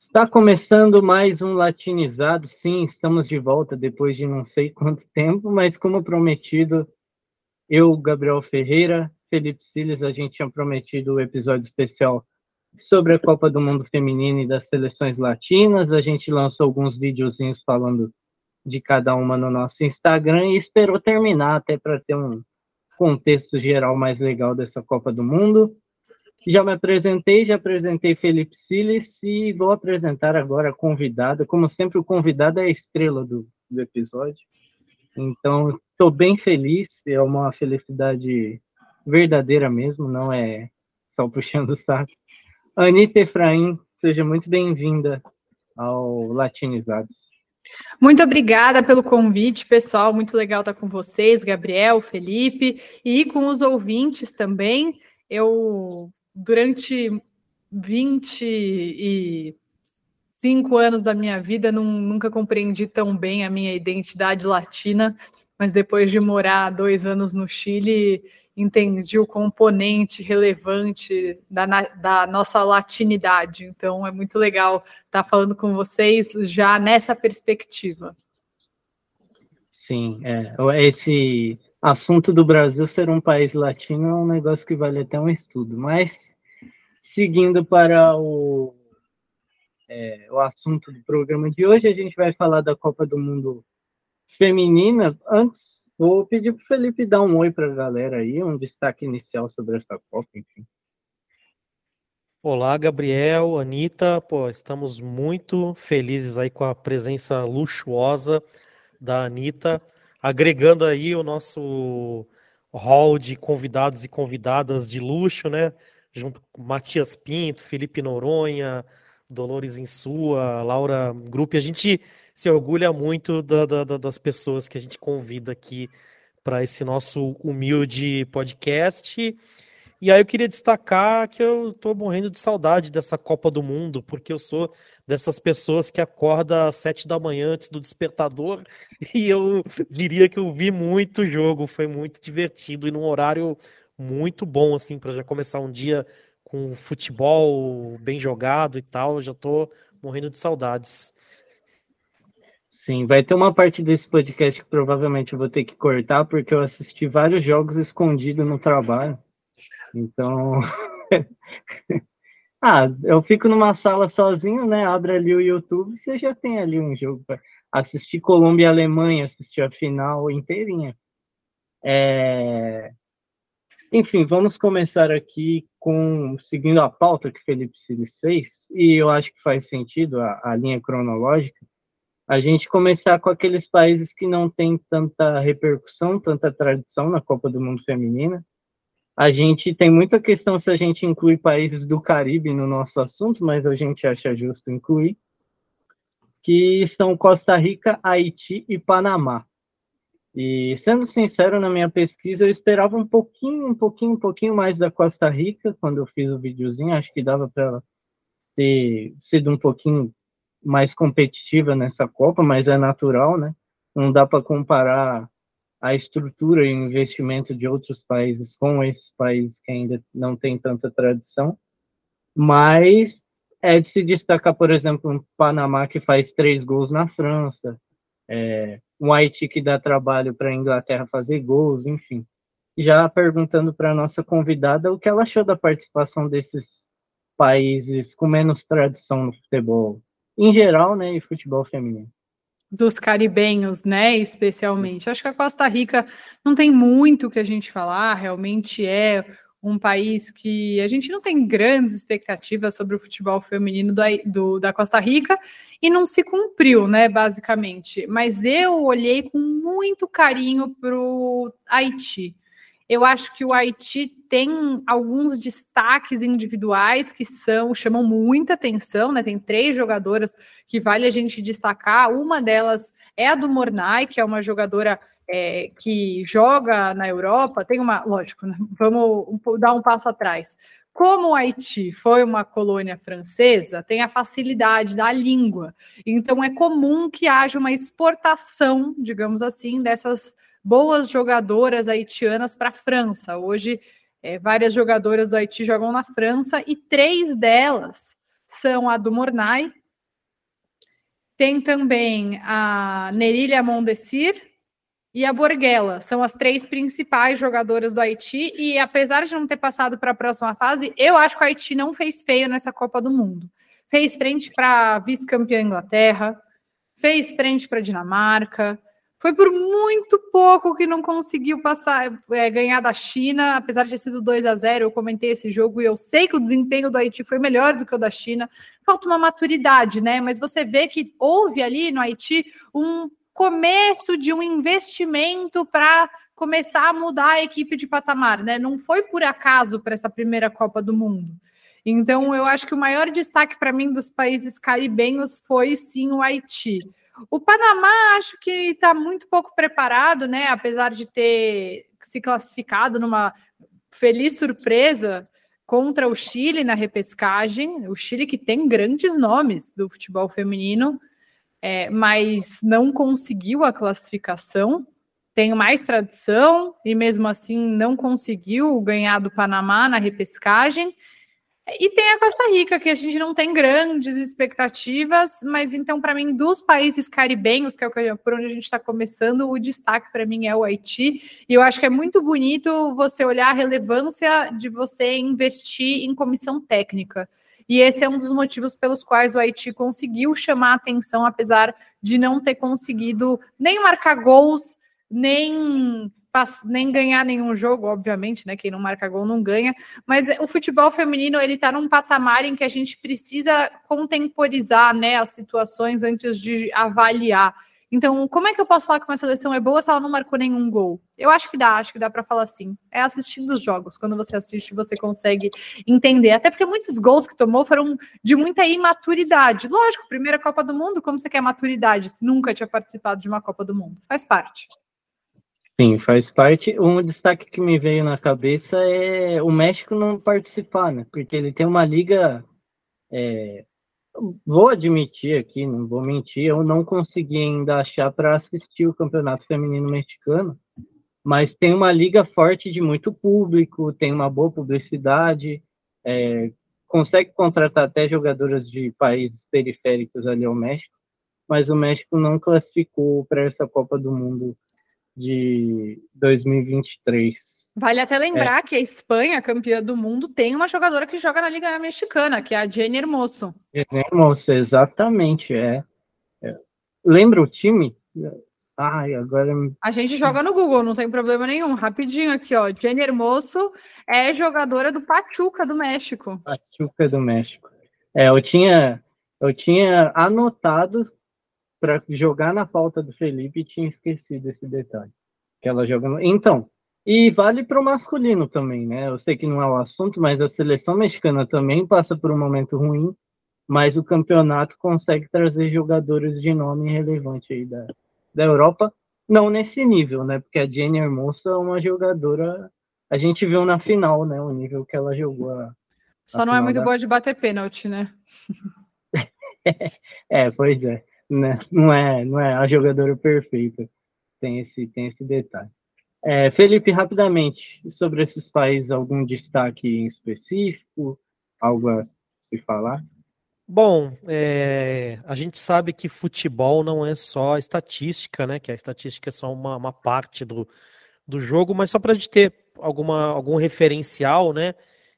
Está começando mais um Latinizado. Sim, estamos de volta depois de não sei quanto tempo, mas como prometido, eu, Gabriel Ferreira, Felipe Siles, a gente tinha prometido o um episódio especial sobre a Copa do Mundo Feminino e das seleções latinas. A gente lançou alguns videozinhos falando de cada uma no nosso Instagram e esperou terminar até para ter um contexto geral mais legal dessa Copa do Mundo. Já me apresentei, já apresentei Felipe Siles e vou apresentar agora a convidada. Como sempre, o convidado é a estrela do, do episódio. Então, estou bem feliz, é uma felicidade verdadeira mesmo, não é só puxando o saco. Anitta Efraim, seja muito bem-vinda ao Latinizados. Muito obrigada pelo convite, pessoal. Muito legal estar com vocês, Gabriel, Felipe, e com os ouvintes também. Eu durante 25 anos da minha vida, não, nunca compreendi tão bem a minha identidade latina, mas depois de morar dois anos no Chile, entendi o componente relevante da, da nossa latinidade. Então, é muito legal estar falando com vocês já nessa perspectiva. Sim, é, esse assunto do Brasil ser um país latino é um negócio que vale até um estudo, mas seguindo para o, é, o assunto do programa de hoje, a gente vai falar da Copa do Mundo Feminina. Antes, vou pedir para o Felipe dar um oi para a galera aí, um destaque inicial sobre essa Copa, enfim. Olá, Gabriel, Anitta, pô, estamos muito felizes aí com a presença luxuosa da Anitta agregando aí o nosso hall de convidados e convidadas de luxo, né? Junto com Matias Pinto, Felipe Noronha, Dolores Insua, Laura Gruppe. A gente se orgulha muito da, da, das pessoas que a gente convida aqui para esse nosso humilde podcast. E aí eu queria destacar que eu estou morrendo de saudade dessa Copa do Mundo, porque eu sou dessas pessoas que acorda às sete da manhã antes do despertador, e eu diria que eu vi muito jogo, foi muito divertido e num horário muito bom, assim, para já começar um dia com futebol bem jogado e tal, já estou morrendo de saudades. Sim, vai ter uma parte desse podcast que provavelmente eu vou ter que cortar, porque eu assisti vários jogos escondido no trabalho. Então, ah, eu fico numa sala sozinho, né? Abre ali o YouTube, você já tem ali um jogo para assistir Colômbia e Alemanha, assistir a final inteirinha. É... Enfim, vamos começar aqui com seguindo a pauta que Felipe Siles fez, e eu acho que faz sentido a, a linha cronológica. A gente começar com aqueles países que não têm tanta repercussão, tanta tradição na Copa do Mundo Feminina, a gente tem muita questão se a gente inclui países do Caribe no nosso assunto, mas a gente acha justo incluir, que são Costa Rica, Haiti e Panamá. E sendo sincero, na minha pesquisa, eu esperava um pouquinho, um pouquinho, um pouquinho mais da Costa Rica quando eu fiz o videozinho. Acho que dava para ter sido um pouquinho mais competitiva nessa Copa, mas é natural, né? Não dá para comparar a estrutura e o investimento de outros países com esses países que ainda não têm tanta tradição, mas é de se destacar, por exemplo, um Panamá que faz três gols na França, é, um Haiti que dá trabalho para a Inglaterra fazer gols, enfim. Já perguntando para a nossa convidada o que ela achou da participação desses países com menos tradição no futebol, em geral, né, e futebol feminino dos caribenhos, né, especialmente. Acho que a Costa Rica não tem muito o que a gente falar, realmente é um país que a gente não tem grandes expectativas sobre o futebol feminino do, do, da Costa Rica e não se cumpriu, né, basicamente. Mas eu olhei com muito carinho para o Haiti. Eu acho que o Haiti tem alguns destaques individuais que são chamam muita atenção, né? Tem três jogadoras que vale a gente destacar. Uma delas é a do Mornay, que é uma jogadora é, que joga na Europa. Tem uma, lógico, né? vamos dar um passo atrás. Como o Haiti foi uma colônia francesa, tem a facilidade da língua. Então é comum que haja uma exportação, digamos assim, dessas boas jogadoras haitianas para a França. Hoje, é, várias jogadoras do Haiti jogam na França e três delas são a do Mornay, Tem também a Nerília Mondesir e a Borguela. São as três principais jogadoras do Haiti. E apesar de não ter passado para a próxima fase, eu acho que o Haiti não fez feio nessa Copa do Mundo. Fez frente para a vice-campeã Inglaterra, fez frente para a Dinamarca, foi por muito pouco que não conseguiu passar, é, ganhar da China, apesar de ter sido 2 a 0 Eu comentei esse jogo e eu sei que o desempenho do Haiti foi melhor do que o da China. Falta uma maturidade, né? Mas você vê que houve ali no Haiti um começo de um investimento para começar a mudar a equipe de patamar, né? Não foi por acaso para essa primeira Copa do Mundo. Então, eu acho que o maior destaque para mim dos países caribenhos foi sim o Haiti. O Panamá acho que está muito pouco preparado, né? Apesar de ter se classificado numa feliz surpresa contra o Chile na repescagem. O Chile que tem grandes nomes do futebol feminino, é, mas não conseguiu a classificação. Tem mais tradição e mesmo assim não conseguiu ganhar do Panamá na repescagem. E tem a Costa Rica, que a gente não tem grandes expectativas, mas então, para mim, dos países caribenhos, que é por onde a gente está começando, o destaque para mim é o Haiti. E eu acho que é muito bonito você olhar a relevância de você investir em comissão técnica. E esse é um dos motivos pelos quais o Haiti conseguiu chamar atenção, apesar de não ter conseguido nem marcar gols, nem nem ganhar nenhum jogo, obviamente, né? Quem não marca gol não ganha. Mas o futebol feminino ele está num patamar em que a gente precisa contemporizar, né, as situações antes de avaliar. Então, como é que eu posso falar que uma seleção é boa se ela não marcou nenhum gol? Eu acho que dá, acho que dá para falar assim. É assistindo os jogos. Quando você assiste, você consegue entender. Até porque muitos gols que tomou foram de muita imaturidade. Lógico, primeira Copa do Mundo, como você quer maturidade se nunca tinha participado de uma Copa do Mundo? Faz parte. Sim, faz parte. Um destaque que me veio na cabeça é o México não participar, né? Porque ele tem uma liga. É, vou admitir aqui, não vou mentir, eu não consegui ainda achar para assistir o Campeonato Feminino Mexicano, mas tem uma liga forte de muito público, tem uma boa publicidade, é, consegue contratar até jogadoras de países periféricos ali ao México, mas o México não classificou para essa Copa do Mundo de 2023. Vale até lembrar é. que a Espanha, campeã do mundo, tem uma jogadora que joga na Liga Mexicana, que é a Jenny Hermoso. Jenny Hermoso, exatamente, é. é. Lembra o time? Ai, agora. A gente joga no Google, não tem problema nenhum. Rapidinho aqui, ó. Jenny Hermoso é jogadora do Pachuca do México. Pachuca do México. É, eu tinha, eu tinha anotado para jogar na falta do Felipe tinha esquecido esse detalhe. Que ela joga no... Então, e vale para o masculino também, né? Eu sei que não é o assunto, mas a seleção mexicana também passa por um momento ruim, mas o campeonato consegue trazer jogadores de nome relevante aí da, da Europa, não nesse nível, né? Porque a Jenny Hermoso é uma jogadora, a gente viu na final, né? O nível que ela jogou. A, Só não é muito da... boa de bater pênalti, né? é, pois é né? não é não é a jogadora perfeita. Tem esse tem esse detalhe. É, Felipe, rapidamente sobre esses países, algum destaque em específico, algo a se falar? Bom, é, a gente sabe que futebol não é só estatística, né? Que a estatística é só uma, uma parte do, do jogo, mas só para a gente ter alguma, algum referencial, né?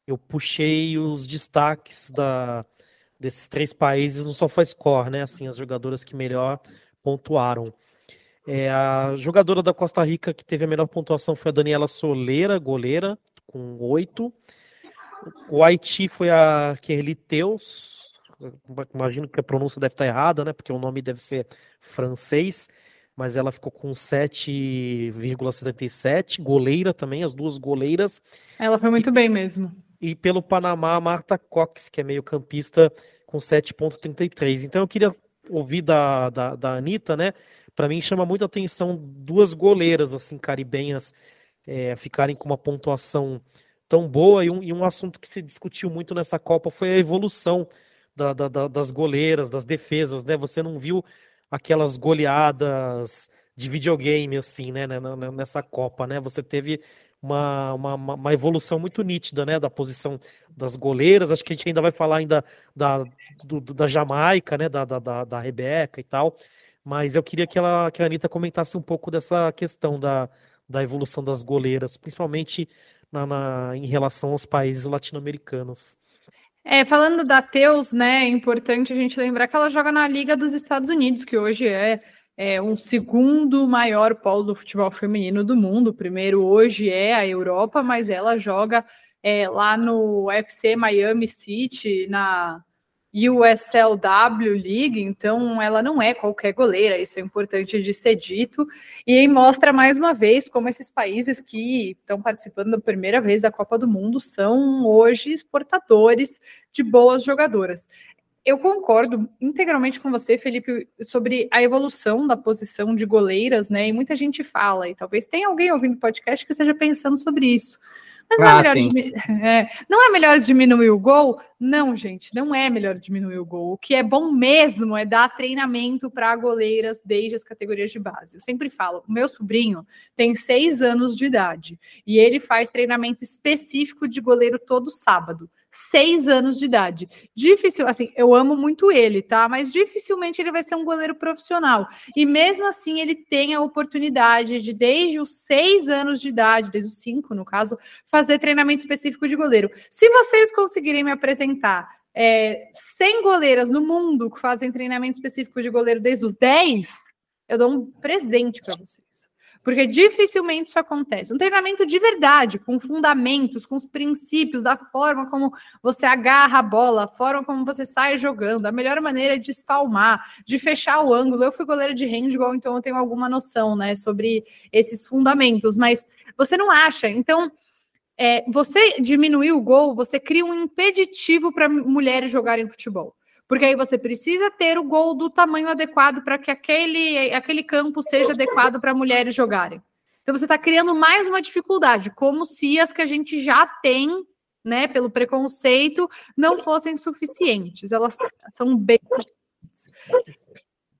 Eu puxei os destaques da, desses três países no SofaScore, né? Assim, as jogadoras que melhor pontuaram. É, a jogadora da Costa Rica que teve a melhor pontuação foi a Daniela Soleira, goleira, com oito. O Haiti foi a Kerli Teus. Imagino que a pronúncia deve estar errada, né? Porque o nome deve ser francês, mas ela ficou com 7,77. Goleira também, as duas goleiras. Ela foi muito e, bem mesmo e pelo Panamá Marta Cox, que é meio campista com 7.33. Então eu queria ouvir da, da, da Anitta, né? Para mim chama muita atenção duas goleiras assim caribenhas é, ficarem com uma pontuação tão boa e um, e um assunto que se discutiu muito nessa Copa foi a evolução da, da, das goleiras, das defesas, né? Você não viu aquelas goleadas de videogame assim, né, nessa Copa, né? Você teve uma, uma, uma, evolução muito nítida, né, da posição das goleiras. Acho que a gente ainda vai falar ainda da, do, da Jamaica, né, da, da, da Rebeca e tal. Mas eu queria que, ela, que a Anitta comentasse um pouco dessa questão da, da evolução das goleiras, principalmente na, na em relação aos países latino-americanos. É, falando da Teus, né, é importante a gente lembrar que ela joga na Liga dos Estados Unidos, que hoje é é um segundo maior polo do futebol feminino do mundo. O primeiro hoje é a Europa, mas ela joga é, lá no FC Miami City, na USLW League, então ela não é qualquer goleira, isso é importante de ser dito, e mostra mais uma vez como esses países que estão participando da primeira vez da Copa do Mundo são hoje exportadores de boas jogadoras eu concordo integralmente com você, Felipe, sobre a evolução da posição de goleiras, né? E muita gente fala, e talvez tenha alguém ouvindo o podcast que esteja pensando sobre isso. Mas não, é ah, é melhor é, não é melhor diminuir o gol? Não, gente, não é melhor diminuir o gol. O que é bom mesmo é dar treinamento para goleiras desde as categorias de base. Eu sempre falo, o meu sobrinho tem seis anos de idade e ele faz treinamento específico de goleiro todo sábado seis anos de idade. Difícil, assim, eu amo muito ele, tá? Mas dificilmente ele vai ser um goleiro profissional. E mesmo assim, ele tem a oportunidade de, desde os seis anos de idade, desde os cinco, no caso, fazer treinamento específico de goleiro. Se vocês conseguirem me apresentar é, 100 goleiras no mundo que fazem treinamento específico de goleiro desde os 10, eu dou um presente para vocês. Porque dificilmente isso acontece. Um treinamento de verdade, com fundamentos, com os princípios, da forma como você agarra a bola, a forma como você sai jogando, a melhor maneira de espalmar, de fechar o ângulo. Eu fui goleira de handball, então eu tenho alguma noção, né, sobre esses fundamentos, mas você não acha. Então, é, você diminuir o gol, você cria um impeditivo para mulheres jogarem futebol porque aí você precisa ter o gol do tamanho adequado para que aquele, aquele campo seja adequado para mulheres jogarem. Então você está criando mais uma dificuldade, como se as que a gente já tem, né, pelo preconceito, não fossem suficientes. Elas são bem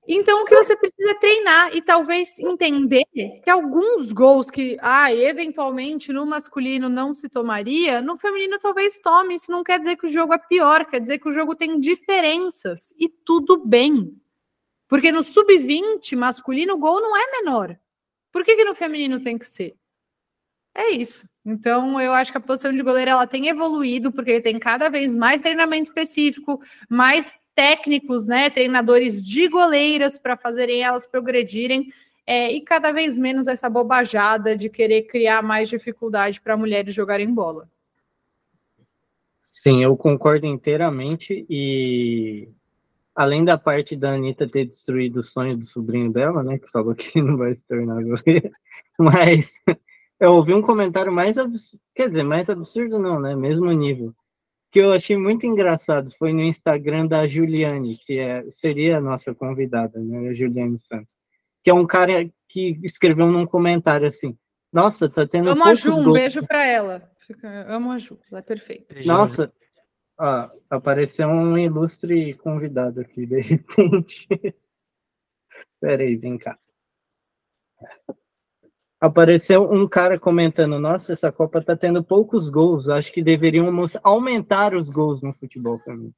então, o que você precisa é treinar e talvez entender que alguns gols que, ah, eventualmente no masculino não se tomaria, no feminino talvez tome. Isso não quer dizer que o jogo é pior, quer dizer que o jogo tem diferenças e tudo bem. Porque no sub-20 masculino o gol não é menor. Por que, que no feminino tem que ser? É isso. Então, eu acho que a posição de goleiro ela tem evoluído, porque tem cada vez mais treinamento específico, mais técnicos, né, treinadores de goleiras para fazerem elas progredirem é, e cada vez menos essa bobajada de querer criar mais dificuldade para mulheres jogarem bola. Sim, eu concordo inteiramente e além da parte da Anitta ter destruído o sonho do sobrinho dela, né, que falou que não vai se tornar goleira, mas eu ouvi um comentário mais absurdo, quer dizer, mais absurdo não, né, mesmo nível, que eu achei muito engraçado foi no Instagram da Juliane, que é, seria a nossa convidada, né, a Juliane Santos, que é um cara que escreveu num comentário assim, nossa, tá tendo Amo a Ju, um beijo para ela. Fica, amo a Ju, ela é perfeita. Nossa, ó, apareceu um ilustre convidado aqui, de repente. Peraí, vem cá apareceu um cara comentando: Nossa, essa Copa tá tendo poucos gols. Acho que deveriam aumentar os gols no futebol também.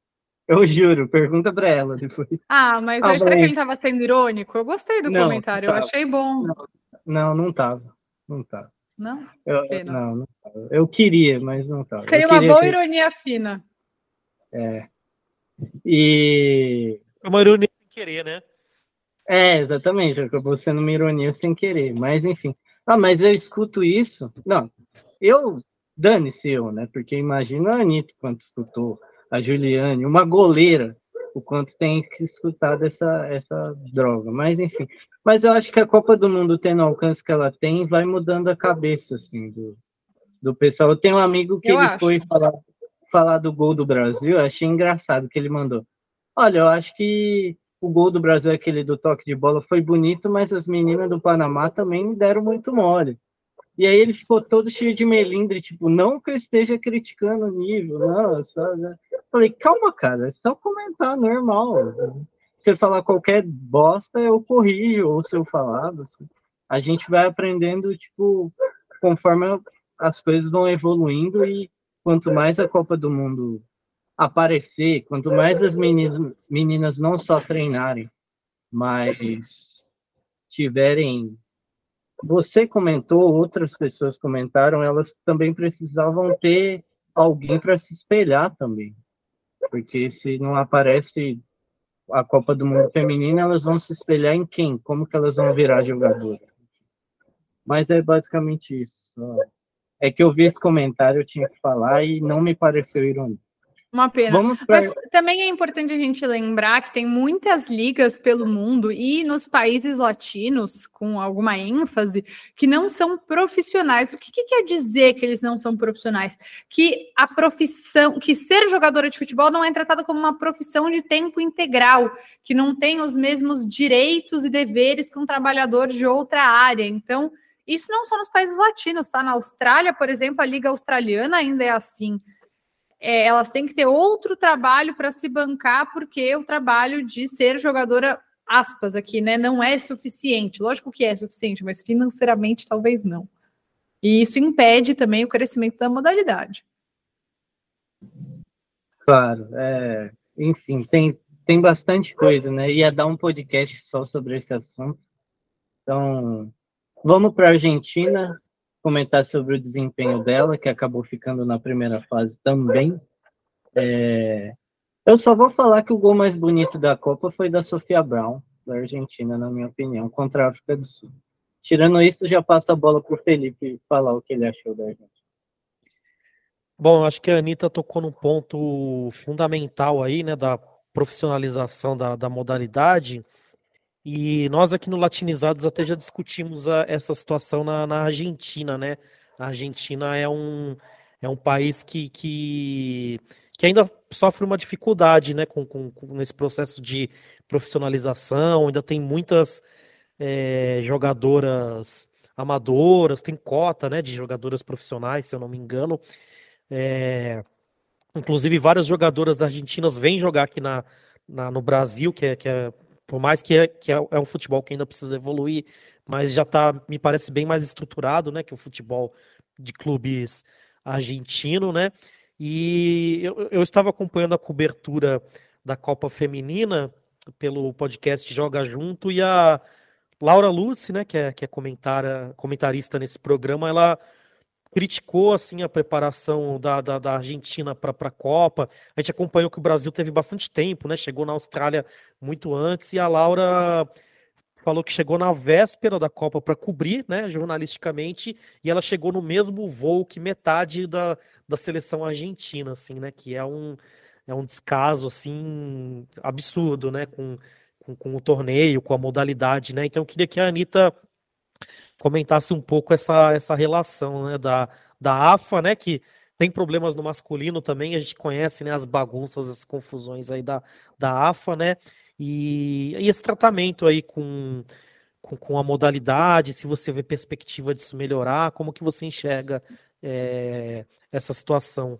Eu juro, pergunta para ela depois. Ah, mas ah, será que ele tava sendo irônico? Eu gostei do não, comentário, não eu achei bom. Não, não, não tava. Não tava. Não? Eu, não? não, não tava. Eu queria, mas não tava. Tem uma boa ironia fina. É. E. É uma ironia sem querer, né? É, exatamente. Acabou sendo uma ironia sem querer. Mas, enfim. Ah, mas eu escuto isso. Não, eu, dane-se eu, né? Porque imagina a Anitta quanto escutou, a Juliane, uma goleira, o quanto tem que escutar dessa essa droga. Mas, enfim. Mas eu acho que a Copa do Mundo, tendo o alcance que ela tem, vai mudando a cabeça, assim, do, do pessoal. Eu tenho um amigo que eu ele acho. foi falar, falar do gol do Brasil, eu achei engraçado que ele mandou. Olha, eu acho que o gol do Brasil, aquele do toque de bola, foi bonito, mas as meninas do Panamá também deram muito mole. E aí ele ficou todo cheio de melindre, tipo, não que eu esteja criticando o nível, não, só... Né? Falei, calma, cara, é só comentar normal. Se eu falar qualquer bosta, eu corrijo, ou se eu falar, você... a gente vai aprendendo, tipo, conforme as coisas vão evoluindo e quanto mais a Copa do Mundo aparecer, quanto mais as meninas, meninas não só treinarem, mas tiverem. Você comentou, outras pessoas comentaram, elas também precisavam ter alguém para se espelhar também. Porque se não aparece a Copa do Mundo Feminina, elas vão se espelhar em quem? Como que elas vão virar jogadoras? Mas é basicamente isso. É que eu vi esse comentário, eu tinha que falar e não me pareceu irônico. Uma pena. Pra... Mas também é importante a gente lembrar que tem muitas ligas pelo mundo e nos países latinos, com alguma ênfase, que não são profissionais. O que, que, quer dizer que eles não são profissionais? Que a profissão, que ser jogadora de futebol não é tratada como uma profissão de tempo integral, que não tem os mesmos direitos e deveres que um trabalhador de outra área. Então, isso não só nos países latinos, tá? Na Austrália, por exemplo, a Liga Australiana ainda é assim é, elas têm que ter outro trabalho para se bancar, porque o trabalho de ser jogadora, aspas aqui, né, não é suficiente. Lógico que é suficiente, mas financeiramente talvez não. E isso impede também o crescimento da modalidade. Claro, é, enfim, tem, tem bastante coisa, né? Ia dar um podcast só sobre esse assunto. Então, vamos para a Argentina comentar sobre o desempenho dela, que acabou ficando na primeira fase também. É... Eu só vou falar que o gol mais bonito da Copa foi da Sofia Brown, da Argentina, na minha opinião, contra a África do Sul. Tirando isso, já passo a bola para o Felipe falar o que ele achou da Argentina. Bom, acho que a Anitta tocou num ponto fundamental aí, né, da profissionalização da, da modalidade. E nós aqui no Latinizados até já discutimos a, essa situação na, na, Argentina, né? A Argentina é um, é um país que, que, que ainda sofre uma dificuldade, né? Com, com, com nesse processo de profissionalização, ainda tem muitas é, jogadoras amadoras, tem cota, né? De jogadoras profissionais, se eu não me engano. É, inclusive, várias jogadoras argentinas vêm jogar aqui na, na, no Brasil, que é, que é por mais que, é, que é, é um futebol que ainda precisa evoluir, mas já está, me parece, bem mais estruturado, né, que o futebol de clubes argentino, né? E eu, eu estava acompanhando a cobertura da Copa Feminina pelo podcast Joga Junto e a Laura Lúcia, né, que é, que é comentarista nesse programa, ela criticou assim a preparação da, da, da Argentina para a Copa. A gente acompanhou que o Brasil teve bastante tempo, né? Chegou na Austrália muito antes e a Laura falou que chegou na véspera da Copa para cobrir, né, jornalisticamente, e ela chegou no mesmo voo que metade da, da seleção argentina, assim, né, que é um, é um descaso, assim, absurdo, né, com, com, com o torneio, com a modalidade, né, então eu queria que a Anitta comentasse um pouco essa, essa relação né, da, da AFA, né, que tem problemas no masculino também, a gente conhece né, as bagunças, as confusões aí da, da AFA, né, e, e esse tratamento aí com, com, com, a modalidade, se você vê perspectiva disso melhorar, como que você enxerga é, essa situação?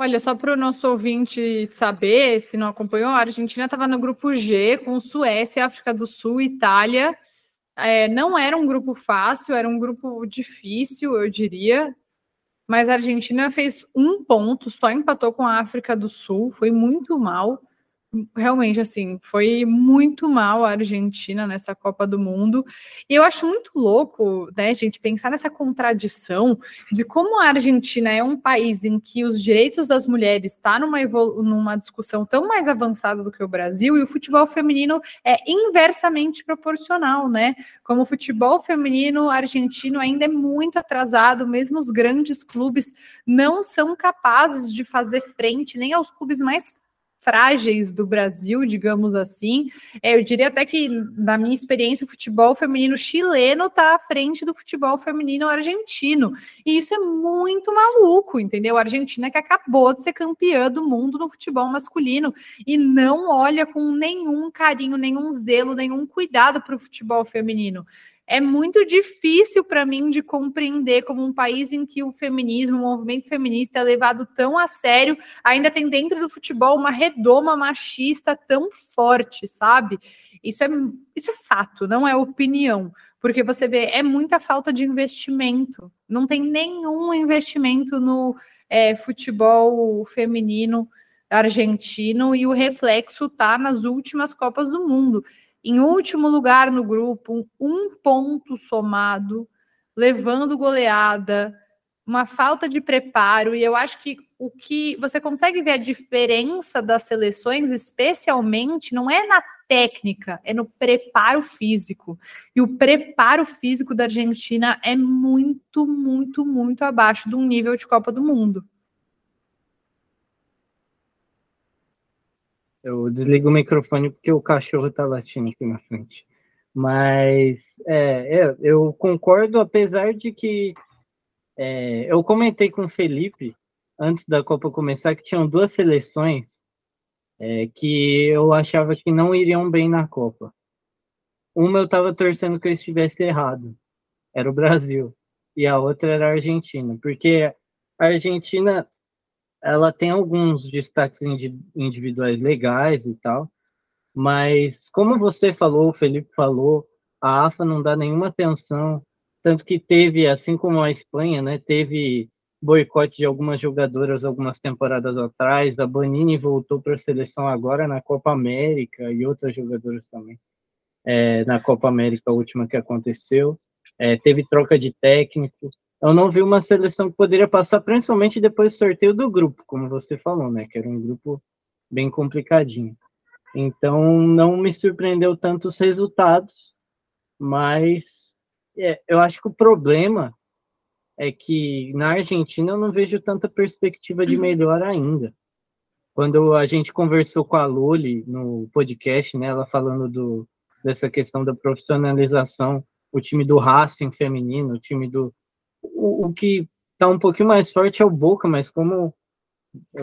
Olha, só para o nosso ouvinte saber, se não acompanhou, a Argentina estava no grupo G com Suécia, África do Sul, Itália é, não era um grupo fácil, era um grupo difícil, eu diria. Mas a Argentina fez um ponto, só empatou com a África do Sul, foi muito mal realmente assim, foi muito mal a Argentina nessa Copa do Mundo. E eu acho muito louco, né, gente, pensar nessa contradição de como a Argentina é um país em que os direitos das mulheres está numa, numa discussão tão mais avançada do que o Brasil e o futebol feminino é inversamente proporcional, né? Como o futebol feminino argentino ainda é muito atrasado, mesmo os grandes clubes não são capazes de fazer frente nem aos clubes mais frágeis do Brasil, digamos assim. É, eu diria até que, na minha experiência, o futebol feminino chileno está à frente do futebol feminino argentino. E isso é muito maluco, entendeu? A Argentina que acabou de ser campeã do mundo no futebol masculino e não olha com nenhum carinho, nenhum zelo, nenhum cuidado para o futebol feminino é muito difícil para mim de compreender como um país em que o feminismo, o movimento feminista é levado tão a sério, ainda tem dentro do futebol uma redoma machista tão forte, sabe? Isso é, isso é fato, não é opinião. porque você vê, é muita falta de investimento. Não tem nenhum investimento no é, futebol feminino argentino e o reflexo está nas últimas Copas do Mundo. Em último lugar no grupo, um ponto somado, levando goleada, uma falta de preparo, e eu acho que o que você consegue ver a diferença das seleções, especialmente, não é na técnica, é no preparo físico. E o preparo físico da Argentina é muito, muito, muito abaixo de um nível de Copa do Mundo. Eu desligo o microfone porque o cachorro está latindo aqui na frente. Mas é, é, eu concordo, apesar de que é, eu comentei com o Felipe antes da Copa começar que tinham duas seleções é, que eu achava que não iriam bem na Copa. Uma eu estava torcendo que eu estivesse errado, era o Brasil, e a outra era a Argentina, porque a Argentina ela tem alguns destaques individuais legais e tal, mas como você falou, o Felipe falou, a AFA não dá nenhuma atenção, tanto que teve, assim como a Espanha, né, teve boicote de algumas jogadoras algumas temporadas atrás, a Banini voltou para a seleção agora na Copa América e outras jogadoras também, é, na Copa América, a última que aconteceu, é, teve troca de técnico, eu não vi uma seleção que poderia passar, principalmente depois do sorteio do grupo, como você falou, né? Que era um grupo bem complicadinho. Então, não me surpreendeu tanto os resultados, mas é, eu acho que o problema é que na Argentina eu não vejo tanta perspectiva de melhor ainda. Quando a gente conversou com a Luli no podcast, né, ela falando do, dessa questão da profissionalização, o time do Racing feminino, o time do, o, o que está um pouquinho mais forte é o Boca, mas como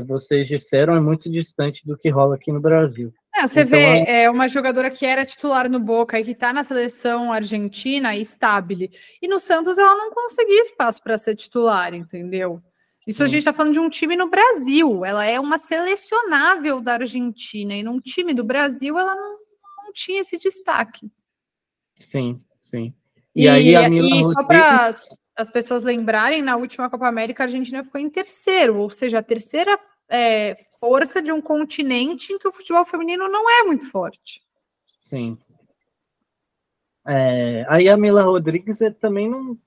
vocês disseram, é muito distante do que rola aqui no Brasil. É, você então, vê é uma jogadora que era titular no Boca e que está na seleção argentina, estável. E no Santos ela não conseguia espaço para ser titular, entendeu? Isso a gente está falando de um time no Brasil. Ela é uma selecionável da Argentina. E num time do Brasil ela não, não tinha esse destaque. Sim, sim. E, e aí a Mila e Rodrigues... só para as pessoas lembrarem, na última Copa América, a Argentina ficou em terceiro, ou seja, a terceira é, força de um continente em que o futebol feminino não é muito forte. Sim. É, aí a Mila Rodrigues é, também não.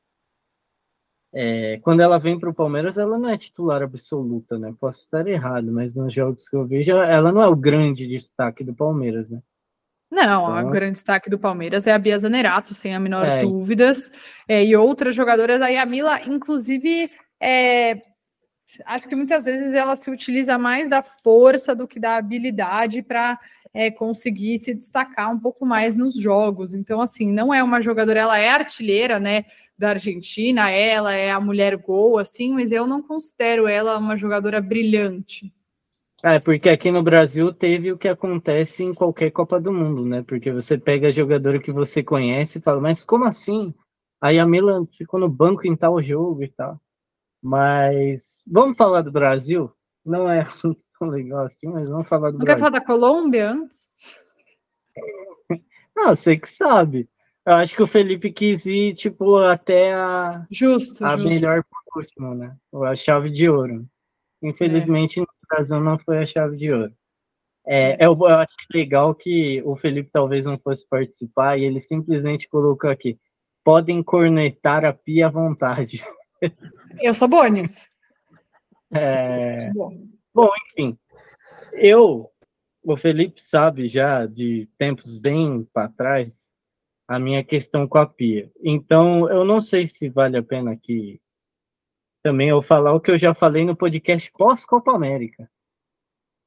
É, quando ela vem para o Palmeiras, ela não é titular absoluta, né? Posso estar errado, mas nos jogos que eu vejo, ela não é o grande destaque do Palmeiras, né? Não, então... o grande destaque do Palmeiras é a Bia Zanerato, sem a menor é. dúvidas. É, e outras jogadoras, aí a Mila, inclusive, é, acho que muitas vezes ela se utiliza mais da força do que da habilidade para é, conseguir se destacar um pouco mais nos jogos. Então, assim, não é uma jogadora, ela é artilheira, né? Da Argentina, ela é a mulher gol, assim, mas eu não considero ela uma jogadora brilhante. É, porque aqui no Brasil teve o que acontece em qualquer Copa do Mundo, né? Porque você pega a jogadora que você conhece e fala, mas como assim? Aí a Milan ficou no banco em tal jogo e tal. Mas vamos falar do Brasil? Não é assunto tão legal assim, mas vamos falar do Não Brasil. quer falar da Colômbia antes? Não, sei que sabe. Eu acho que o Felipe quis ir, tipo, até a, justo, a justo. melhor por último, né? A chave de ouro. Infelizmente, é. Brasil não foi a chave de ouro. É, eu, eu achei legal que o Felipe talvez não fosse participar e ele simplesmente colocou aqui: podem cornetar a pia à vontade. Eu sou boa nisso. É... Bom, enfim, eu, o Felipe sabe já de tempos bem para trás a minha questão com a pia. Então, eu não sei se vale a pena aqui também eu falar o que eu já falei no podcast pós-Copa América.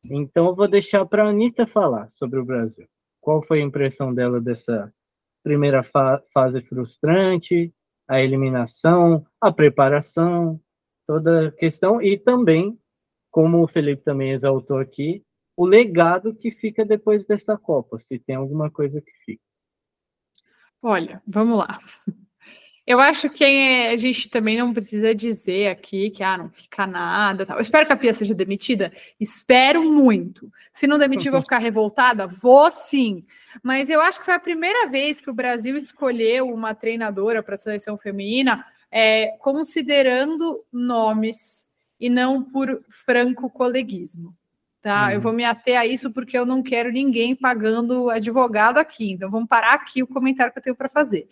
Então eu vou deixar para a Anitta falar sobre o Brasil. Qual foi a impressão dela dessa primeira fa fase frustrante, a eliminação, a preparação, toda a questão e também, como o Felipe também exaltou aqui, o legado que fica depois dessa Copa, se tem alguma coisa que fica. Olha, vamos lá. Eu acho que a gente também não precisa dizer aqui que ah, não fica nada. Tal. Eu espero que a Pia seja demitida. Espero muito. Se não demitir, vou ficar revoltada? Vou sim. Mas eu acho que foi a primeira vez que o Brasil escolheu uma treinadora para a seleção feminina, é, considerando nomes e não por franco coleguismo. Tá? Hum. Eu vou me ater a isso porque eu não quero ninguém pagando advogado aqui. Então vamos parar aqui o comentário que eu tenho para fazer.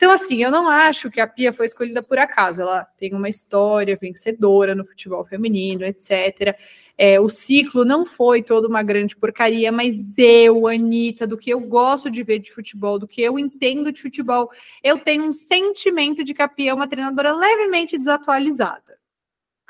Então, assim, eu não acho que a Pia foi escolhida por acaso. Ela tem uma história vencedora no futebol feminino, etc. É, o ciclo não foi toda uma grande porcaria, mas eu, Anitta, do que eu gosto de ver de futebol, do que eu entendo de futebol, eu tenho um sentimento de que a Pia é uma treinadora levemente desatualizada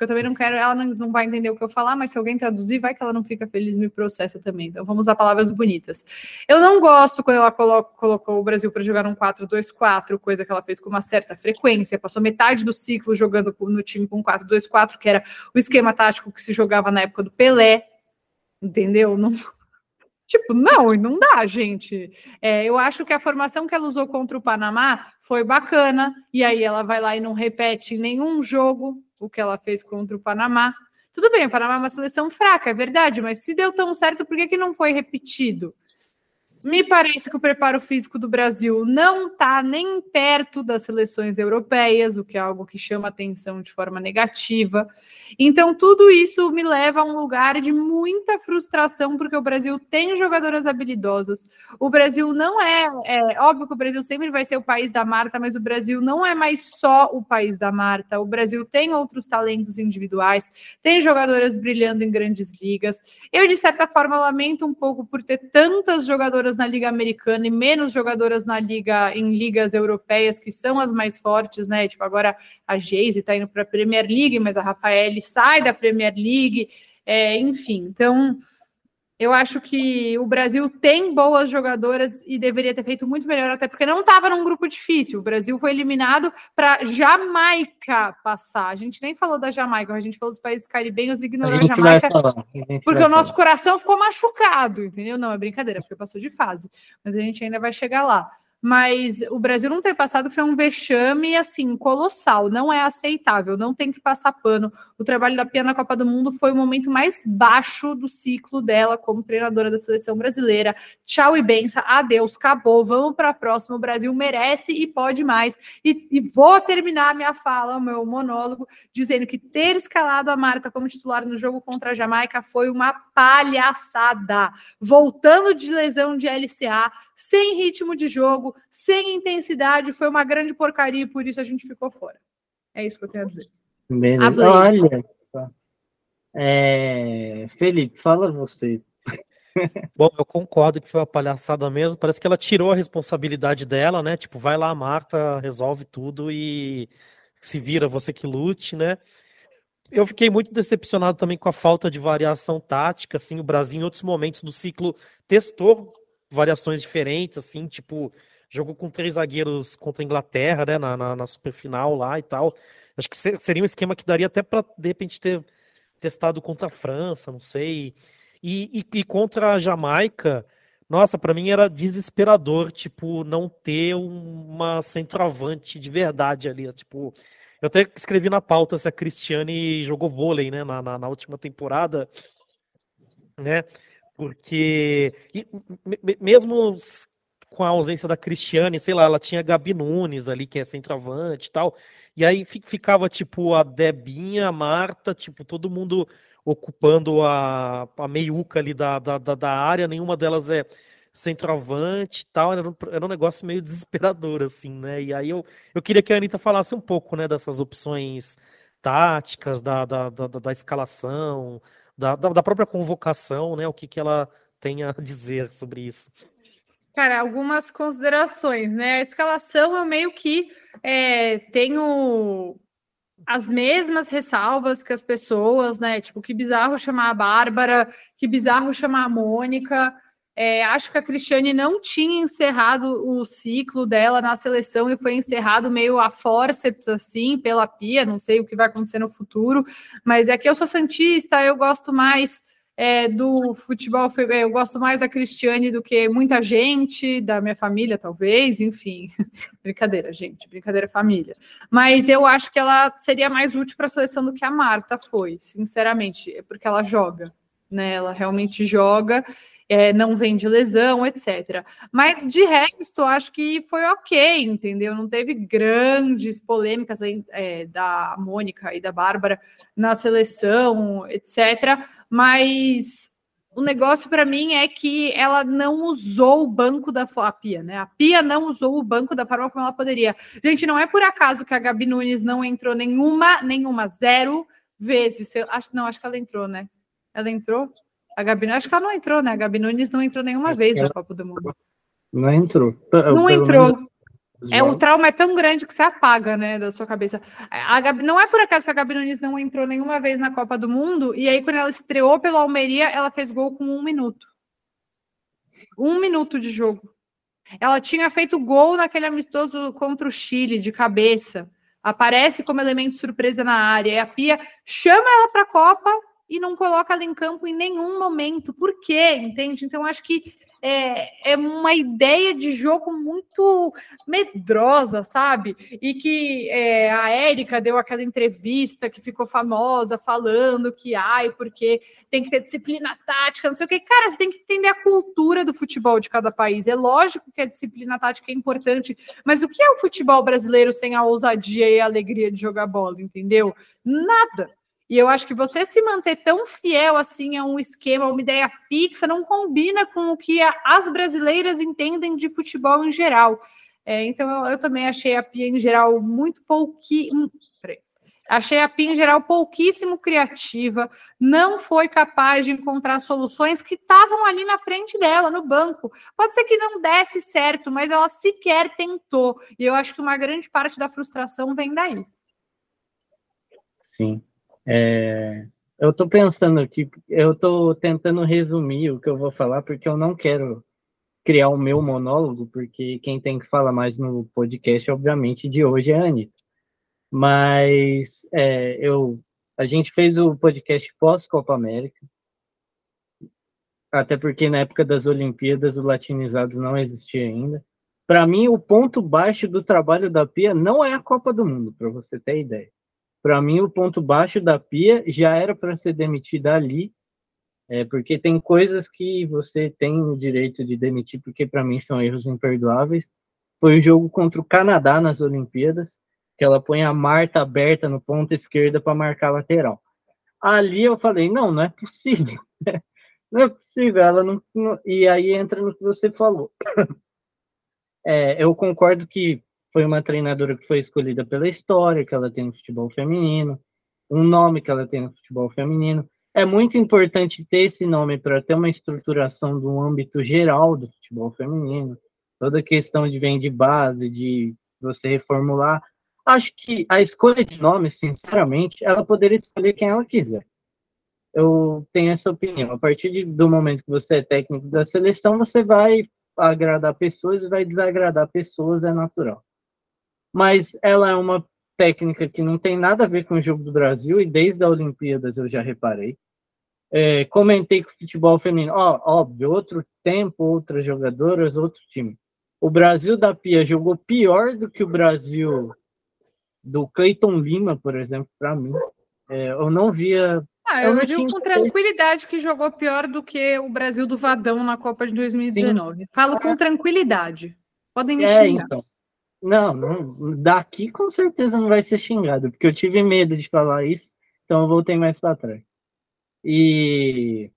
porque eu também não quero, ela não, não vai entender o que eu falar, mas se alguém traduzir, vai que ela não fica feliz me processa também. Então vamos usar palavras bonitas. Eu não gosto quando ela colocou o Brasil para jogar um 4-2-4, coisa que ela fez com uma certa frequência, passou metade do ciclo jogando no time com 4-2-4, que era o esquema tático que se jogava na época do Pelé. Entendeu? Não, Tipo, não, não dá, gente. É, eu acho que a formação que ela usou contra o Panamá foi bacana, e aí ela vai lá e não repete nenhum jogo o que ela fez contra o Panamá. Tudo bem, o Panamá é uma seleção fraca, é verdade, mas se deu tão certo, por que, que não foi repetido? Me parece que o preparo físico do Brasil não está nem perto das seleções europeias, o que é algo que chama atenção de forma negativa. Então, tudo isso me leva a um lugar de muita frustração, porque o Brasil tem jogadoras habilidosas. O Brasil não é, é óbvio que o Brasil sempre vai ser o país da Marta, mas o Brasil não é mais só o país da Marta. O Brasil tem outros talentos individuais, tem jogadoras brilhando em grandes ligas. Eu, de certa forma, lamento um pouco por ter tantas jogadoras na Liga Americana e menos jogadoras na Liga em ligas europeias, que são as mais fortes, né? Tipo, agora a Geise está indo para a Premier League, mas a Rafael sai da Premier League, é, enfim. Então, eu acho que o Brasil tem boas jogadoras e deveria ter feito muito melhor, até porque não estava num grupo difícil. O Brasil foi eliminado para Jamaica passar. A gente nem falou da Jamaica, a gente falou dos países caribenhos ignorou a, a Jamaica. Falar, a porque o nosso coração ficou machucado, entendeu? Não, é brincadeira, porque passou de fase. Mas a gente ainda vai chegar lá mas o Brasil não ter passado foi um vexame assim colossal, não é aceitável, não tem que passar pano. O trabalho da Pia na Copa do Mundo foi o momento mais baixo do ciclo dela como treinadora da seleção brasileira. Tchau e benção, adeus, acabou, vamos para a próxima. O Brasil merece e pode mais. E, e vou terminar minha fala, meu monólogo, dizendo que ter escalado a Marta como titular no jogo contra a Jamaica foi uma palhaçada. Voltando de lesão de LCA, sem ritmo de jogo, sem intensidade, foi uma grande porcaria e por isso a gente ficou fora. É isso que eu tenho a dizer. Beleza. Olha, é... Felipe, fala você. Bom, eu concordo que foi uma palhaçada mesmo. Parece que ela tirou a responsabilidade dela, né? Tipo, vai lá, Marta, resolve tudo e se vira, você que lute, né? Eu fiquei muito decepcionado também com a falta de variação tática. Assim, o Brasil, em outros momentos do ciclo, testou variações diferentes, assim, tipo, jogou com três zagueiros contra a Inglaterra, né, na, na, na superfinal lá e tal. Acho que seria um esquema que daria até para, de repente, ter testado contra a França, não sei. E, e, e contra a Jamaica, nossa, para mim era desesperador, tipo, não ter uma centroavante de verdade ali. Tipo, eu até escrevi na pauta se a Cristiane jogou vôlei, né, na, na, na última temporada, né? Porque e, mesmo com a ausência da Cristiane, sei lá, ela tinha Gabi Nunes ali, que é centroavante e tal. E aí ficava, tipo, a Debinha, a Marta, tipo, todo mundo ocupando a, a meiuca ali da, da, da área, nenhuma delas é centroavante e tal, era um, era um negócio meio desesperador, assim, né? E aí eu, eu queria que a Anitta falasse um pouco, né, dessas opções táticas, da, da, da, da escalação, da, da, da própria convocação, né? O que, que ela tem a dizer sobre isso. Cara, algumas considerações, né? A escalação eu meio que é, tenho as mesmas ressalvas que as pessoas, né? Tipo, que bizarro chamar a Bárbara, que bizarro chamar a Mônica. É, acho que a Cristiane não tinha encerrado o ciclo dela na seleção e foi encerrado meio a forceps, assim, pela Pia. Não sei o que vai acontecer no futuro, mas é que eu sou Santista, eu gosto mais é, do futebol, é, eu gosto mais da Cristiane do que muita gente, da minha família, talvez, enfim. brincadeira, gente, brincadeira família. Mas eu acho que ela seria mais útil para a seleção do que a Marta foi, sinceramente, porque ela joga, né? Ela realmente joga é, não vem de lesão, etc. Mas de resto, acho que foi ok, entendeu? Não teve grandes polêmicas é, da Mônica e da Bárbara na seleção, etc. Mas o negócio para mim é que ela não usou o banco da a Pia, né? A Pia não usou o banco da forma como ela poderia. Gente, não é por acaso que a Gabi Nunes não entrou nenhuma, nenhuma, zero vezes. Acho, não, acho que ela entrou, né? Ela entrou? A Gabi, acho que ela não entrou, né? A Gabi Nunes não entrou nenhuma vez na Copa do Mundo. Não entrou. Não entrou. É, o trauma é tão grande que você apaga, né, da sua cabeça. A Gabi, não é por acaso que a Gabi Nunes não entrou nenhuma vez na Copa do Mundo, e aí quando ela estreou pelo Almeria, ela fez gol com um minuto. Um minuto de jogo. Ela tinha feito gol naquele amistoso contra o Chile, de cabeça. Aparece como elemento surpresa na área. E a Pia chama ela para a Copa e não coloca ela em campo em nenhum momento. Por quê? Entende? Então, acho que é, é uma ideia de jogo muito medrosa, sabe? E que é, a Érica deu aquela entrevista que ficou famosa falando que, ai, porque tem que ter disciplina tática, não sei o que. Cara, você tem que entender a cultura do futebol de cada país. É lógico que a disciplina tática é importante, mas o que é o futebol brasileiro sem a ousadia e a alegria de jogar bola, entendeu? Nada. E eu acho que você se manter tão fiel assim a um esquema, uma ideia fixa, não combina com o que as brasileiras entendem de futebol em geral. É, então eu, eu, também achei a Pia em geral muito pouquinho. Achei a Pia em geral pouquíssimo criativa, não foi capaz de encontrar soluções que estavam ali na frente dela, no banco. Pode ser que não desse certo, mas ela sequer tentou. E eu acho que uma grande parte da frustração vem daí. Sim. É, eu estou pensando aqui, eu estou tentando resumir o que eu vou falar, porque eu não quero criar o meu monólogo, porque quem tem que falar mais no podcast, obviamente, de hoje é a Anitta. Mas é, eu, a gente fez o podcast pós-Copa América, até porque na época das Olimpíadas o Latinizados não existia ainda. Para mim, o ponto baixo do trabalho da Pia não é a Copa do Mundo, para você ter ideia. Para mim, o ponto baixo da pia já era para ser demitida ali, é, porque tem coisas que você tem o direito de demitir, porque para mim são erros imperdoáveis. Foi o jogo contra o Canadá nas Olimpíadas, que ela põe a Marta aberta no ponto esquerda para marcar lateral. Ali eu falei, não, não é possível. não é possível, ela não, não... E aí entra no que você falou. É, eu concordo que foi uma treinadora que foi escolhida pela história que ela tem no futebol feminino, um nome que ela tem no futebol feminino. É muito importante ter esse nome para ter uma estruturação do âmbito geral do futebol feminino. Toda questão de vem de base, de você reformular. Acho que a escolha de nome, sinceramente, ela poderia escolher quem ela quiser. Eu tenho essa opinião. A partir de, do momento que você é técnico da seleção, você vai agradar pessoas e vai desagradar pessoas, é natural mas ela é uma técnica que não tem nada a ver com o jogo do Brasil, e desde a Olimpíadas eu já reparei. É, comentei que o futebol feminino, ó, óbvio, outro tempo, outras jogadoras, outro time. O Brasil da Pia jogou pior do que o Brasil do Cleiton Lima, por exemplo, para mim. É, eu não via. Ah, eu, eu digo com tranquilidade que jogou pior do que o Brasil do Vadão na Copa de 2019. Sim. Falo com tranquilidade. Podem me é, xingar. Então. Não, não, daqui com certeza não vai ser xingado, porque eu tive medo de falar isso, então eu voltei mais para trás. E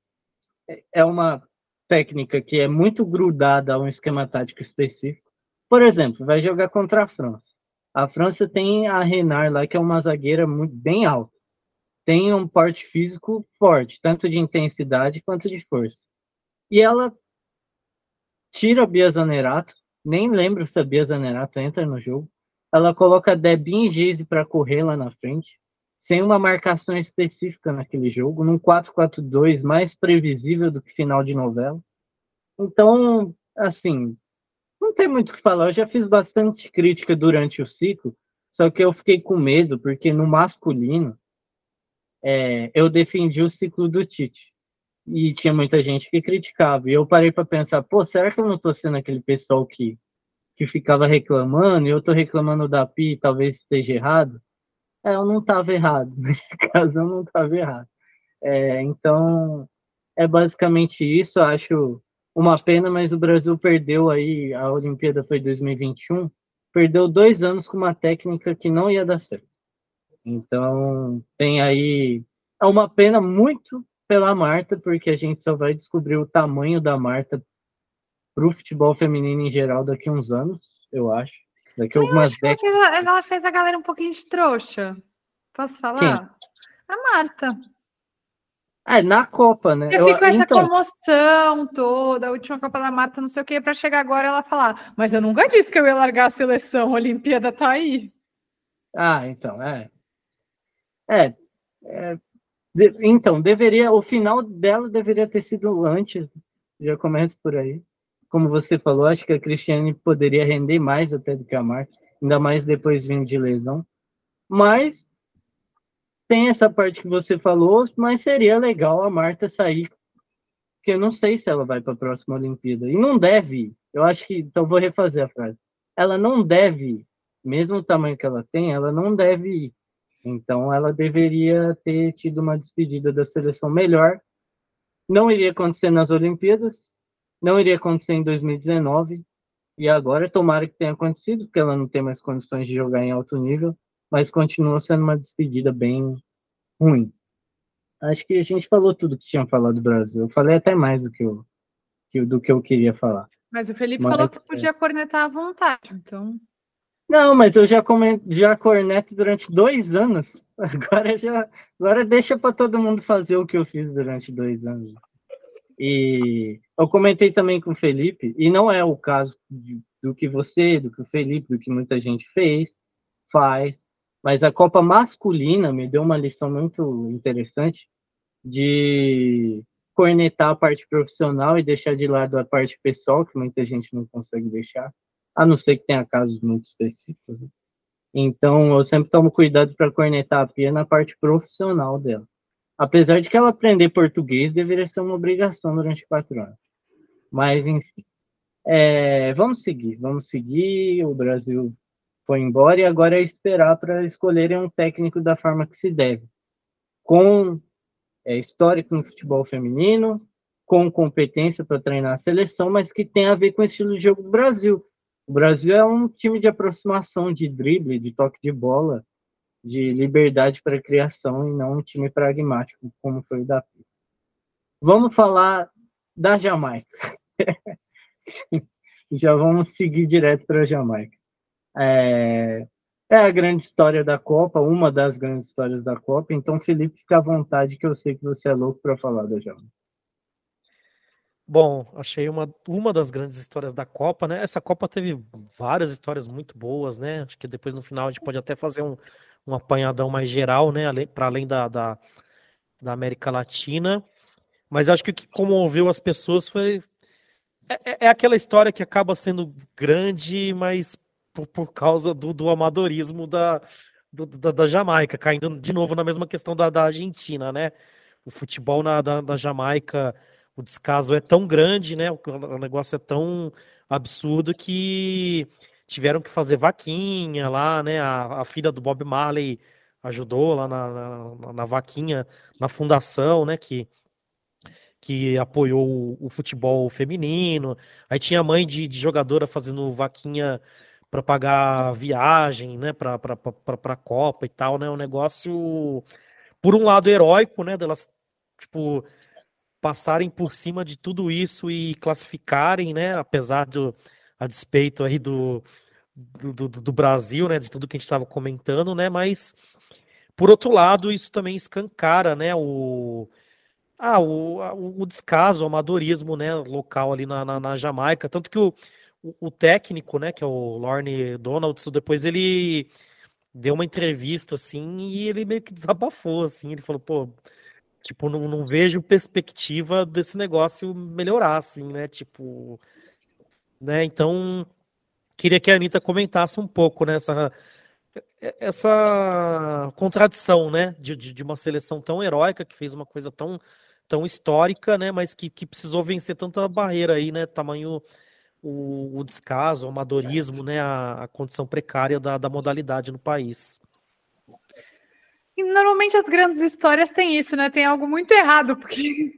é uma técnica que é muito grudada a um esquema tático específico. Por exemplo, vai jogar contra a França. A França tem a Renard lá, que é uma zagueira muito, bem alta. Tem um porte físico forte, tanto de intensidade quanto de força. E ela tira a Bia Zanerato, nem lembro se a Bia Zanerato entra no jogo. Ela coloca Debin e Geise para correr lá na frente, sem uma marcação específica naquele jogo, num 4-4-2 mais previsível do que final de novela. Então, assim, não tem muito o que falar. Eu já fiz bastante crítica durante o ciclo, só que eu fiquei com medo, porque no masculino, é, eu defendi o ciclo do Tite. E tinha muita gente que criticava. E eu parei para pensar, pô, será que eu não estou sendo aquele pessoal que, que ficava reclamando e eu estou reclamando da PI talvez esteja errado? É, eu não estava errado. Nesse caso, eu não estava errado. É, então, é basicamente isso. Eu acho uma pena, mas o Brasil perdeu aí, a Olimpíada foi 2021, perdeu dois anos com uma técnica que não ia dar certo. Então, tem aí. É uma pena muito pela Marta, porque a gente só vai descobrir o tamanho da Marta para o futebol feminino em geral daqui a uns anos, eu acho. Daqui a algumas décadas. Ela, ela, fez a galera um pouquinho de trouxa. Posso falar? Quem? A Marta. É, na Copa, né? Eu, eu fico essa então... comoção toda, a última Copa da Marta, não sei o que, para chegar agora ela falar, mas eu nunca disse que eu ia largar a seleção, a Olimpíada tá aí. Ah, então, é. É, é de, então, deveria, o final dela deveria ter sido antes, já começa por aí. Como você falou, acho que a Cristiane poderia render mais até do que a Marta, ainda mais depois vindo de lesão. Mas tem essa parte que você falou, mas seria legal a Marta sair, porque eu não sei se ela vai para a próxima Olimpíada. E não deve, eu acho que, então vou refazer a frase. Ela não deve, mesmo o tamanho que ela tem, ela não deve ir então, ela deveria ter tido uma despedida da seleção melhor. Não iria acontecer nas Olimpíadas, não iria acontecer em 2019, e agora tomara que tenha acontecido, porque ela não tem mais condições de jogar em alto nível, mas continua sendo uma despedida bem ruim. Acho que a gente falou tudo que tinha falado do Brasil. Eu falei até mais do que eu, do que eu queria falar. Mas o Felipe mas, falou que podia cornetar à vontade, então. Não, mas eu já, comento, já corneto durante dois anos. Agora já, agora deixa para todo mundo fazer o que eu fiz durante dois anos. E eu comentei também com o Felipe, e não é o caso de, do que você, do que o Felipe, do que muita gente fez, faz, mas a Copa masculina me deu uma lição muito interessante de cornetar a parte profissional e deixar de lado a parte pessoal, que muita gente não consegue deixar a não ser que tenha casos muito específicos. Né? Então, eu sempre tomo cuidado para cornetar a Pia na parte profissional dela. Apesar de que ela aprender português deveria ser uma obrigação durante quatro anos. Mas, enfim. É, vamos seguir, vamos seguir. O Brasil foi embora e agora é esperar para escolherem um técnico da forma que se deve. Com é, histórico no futebol feminino, com competência para treinar a seleção, mas que tem a ver com o estilo de jogo do Brasil. O Brasil é um time de aproximação, de drible, de toque de bola, de liberdade para criação e não um time pragmático, como foi o da. Vamos falar da Jamaica. Já vamos seguir direto para a Jamaica. É, é a grande história da Copa, uma das grandes histórias da Copa. Então, Felipe, fica à vontade, que eu sei que você é louco para falar da Jamaica. Bom, achei uma, uma das grandes histórias da Copa, né? Essa Copa teve várias histórias muito boas, né? Acho que depois no final a gente pode até fazer um, um apanhadão mais geral, né? Para além da, da, da, América Latina. Mas acho que o que comoveu as pessoas foi. É, é, é aquela história que acaba sendo grande, mas por, por causa do, do amadorismo da, do, da, da, Jamaica, caindo de novo na mesma questão da, da Argentina, né? O futebol na, da, da Jamaica o descaso é tão grande, né? O, negócio é tão absurdo que tiveram que fazer vaquinha lá, né? A, a filha do Bob Marley ajudou lá na, na, na, vaquinha, na fundação, né? Que, que apoiou o, o futebol feminino. Aí tinha a mãe de, de jogadora fazendo vaquinha para pagar viagem, né? Para a Copa e tal, né? Um negócio, por um lado, heróico, né? Delas, tipo passarem por cima de tudo isso e classificarem, né? Apesar do a despeito aí do, do, do, do Brasil, né? De tudo que a gente estava comentando, né? Mas por outro lado, isso também escancara, né? O ah, o, o descaso, o amadorismo, né? Local ali na, na, na Jamaica, tanto que o, o, o, técnico, né? Que é o Lorne Donaldson, depois ele deu uma entrevista assim e ele meio que desabafou assim, ele falou, pô, Tipo, não, não vejo perspectiva desse negócio melhorar, assim, né? Tipo, né? Então, queria que a Anitta comentasse um pouco nessa né, essa contradição, né? De, de, uma seleção tão heróica que fez uma coisa tão, tão histórica, né? Mas que, que precisou vencer tanta barreira aí, né? Tamanho o, o descaso, o amadorismo, né? A, a condição precária da, da modalidade no país. E normalmente as grandes histórias têm isso, né? Tem algo muito errado, porque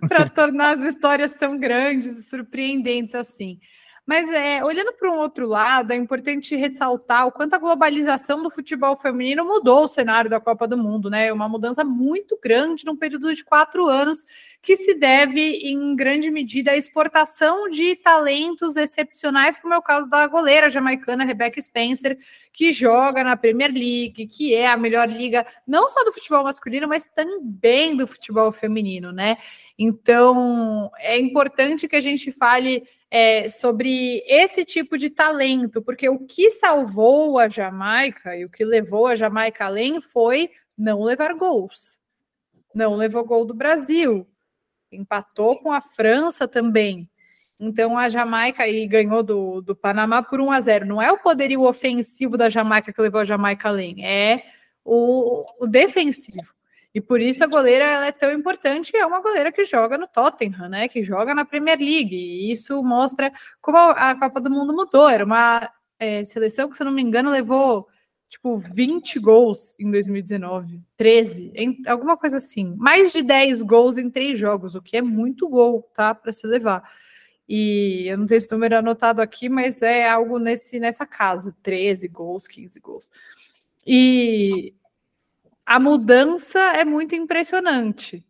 para tornar as histórias tão grandes e surpreendentes assim. Mas é, olhando para um outro lado, é importante ressaltar o quanto a globalização do futebol feminino mudou o cenário da Copa do Mundo, né? Uma mudança muito grande num período de quatro anos, que se deve, em grande medida, à exportação de talentos excepcionais, como é o caso da goleira jamaicana Rebecca Spencer, que joga na Premier League, que é a melhor liga, não só do futebol masculino, mas também do futebol feminino, né? Então, é importante que a gente fale é, sobre esse tipo de talento, porque o que salvou a Jamaica e o que levou a Jamaica além foi não levar gols. Não levou gol do Brasil, empatou com a França também. Então a Jamaica aí ganhou do, do Panamá por 1 a 0. Não é o poderio ofensivo da Jamaica que levou a Jamaica além, é o, o defensivo. E por isso a goleira ela é tão importante, é uma goleira que joga no Tottenham, né? Que joga na Premier League. E isso mostra como a Copa do Mundo mudou. Era uma é, seleção que, se eu não me engano, levou tipo 20 gols em 2019, 13, em, alguma coisa assim. Mais de 10 gols em três jogos, o que é muito gol, tá? Para se levar. E eu não tenho esse número anotado aqui, mas é algo nesse, nessa casa: 13 gols, 15 gols. E a mudança é muito impressionante,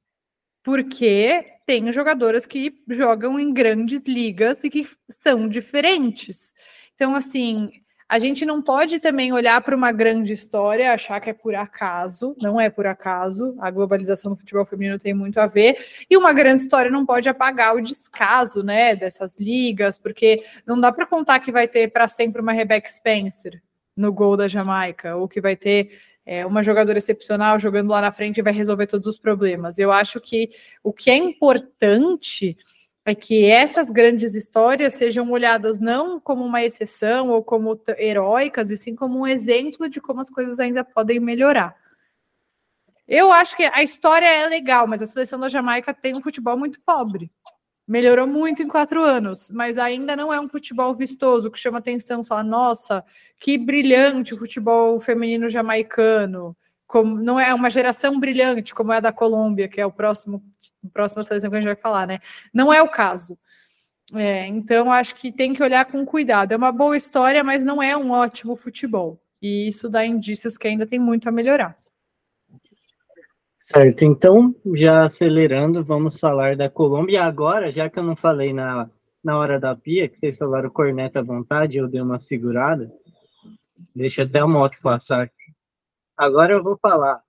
porque tem jogadoras que jogam em grandes ligas e que são diferentes. Então, assim, a gente não pode também olhar para uma grande história, achar que é por acaso, não é por acaso. A globalização do futebol feminino tem muito a ver, e uma grande história não pode apagar o descaso, né, dessas ligas, porque não dá para contar que vai ter para sempre uma Rebecca Spencer no gol da Jamaica, ou que vai ter é, uma jogadora excepcional jogando lá na frente vai resolver todos os problemas. Eu acho que o que é importante é que essas grandes histórias sejam olhadas não como uma exceção ou como heróicas, e sim como um exemplo de como as coisas ainda podem melhorar. Eu acho que a história é legal, mas a seleção da Jamaica tem um futebol muito pobre. Melhorou muito em quatro anos, mas ainda não é um futebol vistoso que chama atenção. Fala, nossa, que brilhante o futebol feminino jamaicano. Como, não é uma geração brilhante como é a da Colômbia, que é o próximo próxima seleção que a gente vai falar, né? Não é o caso. É, então, acho que tem que olhar com cuidado. É uma boa história, mas não é um ótimo futebol. E isso dá indícios que ainda tem muito a melhorar. Certo, então, já acelerando, vamos falar da Colômbia. Agora, já que eu não falei na, na hora da pia, que vocês falaram corneta à vontade, eu dei uma segurada. Deixa até a moto passar. Agora eu vou falar.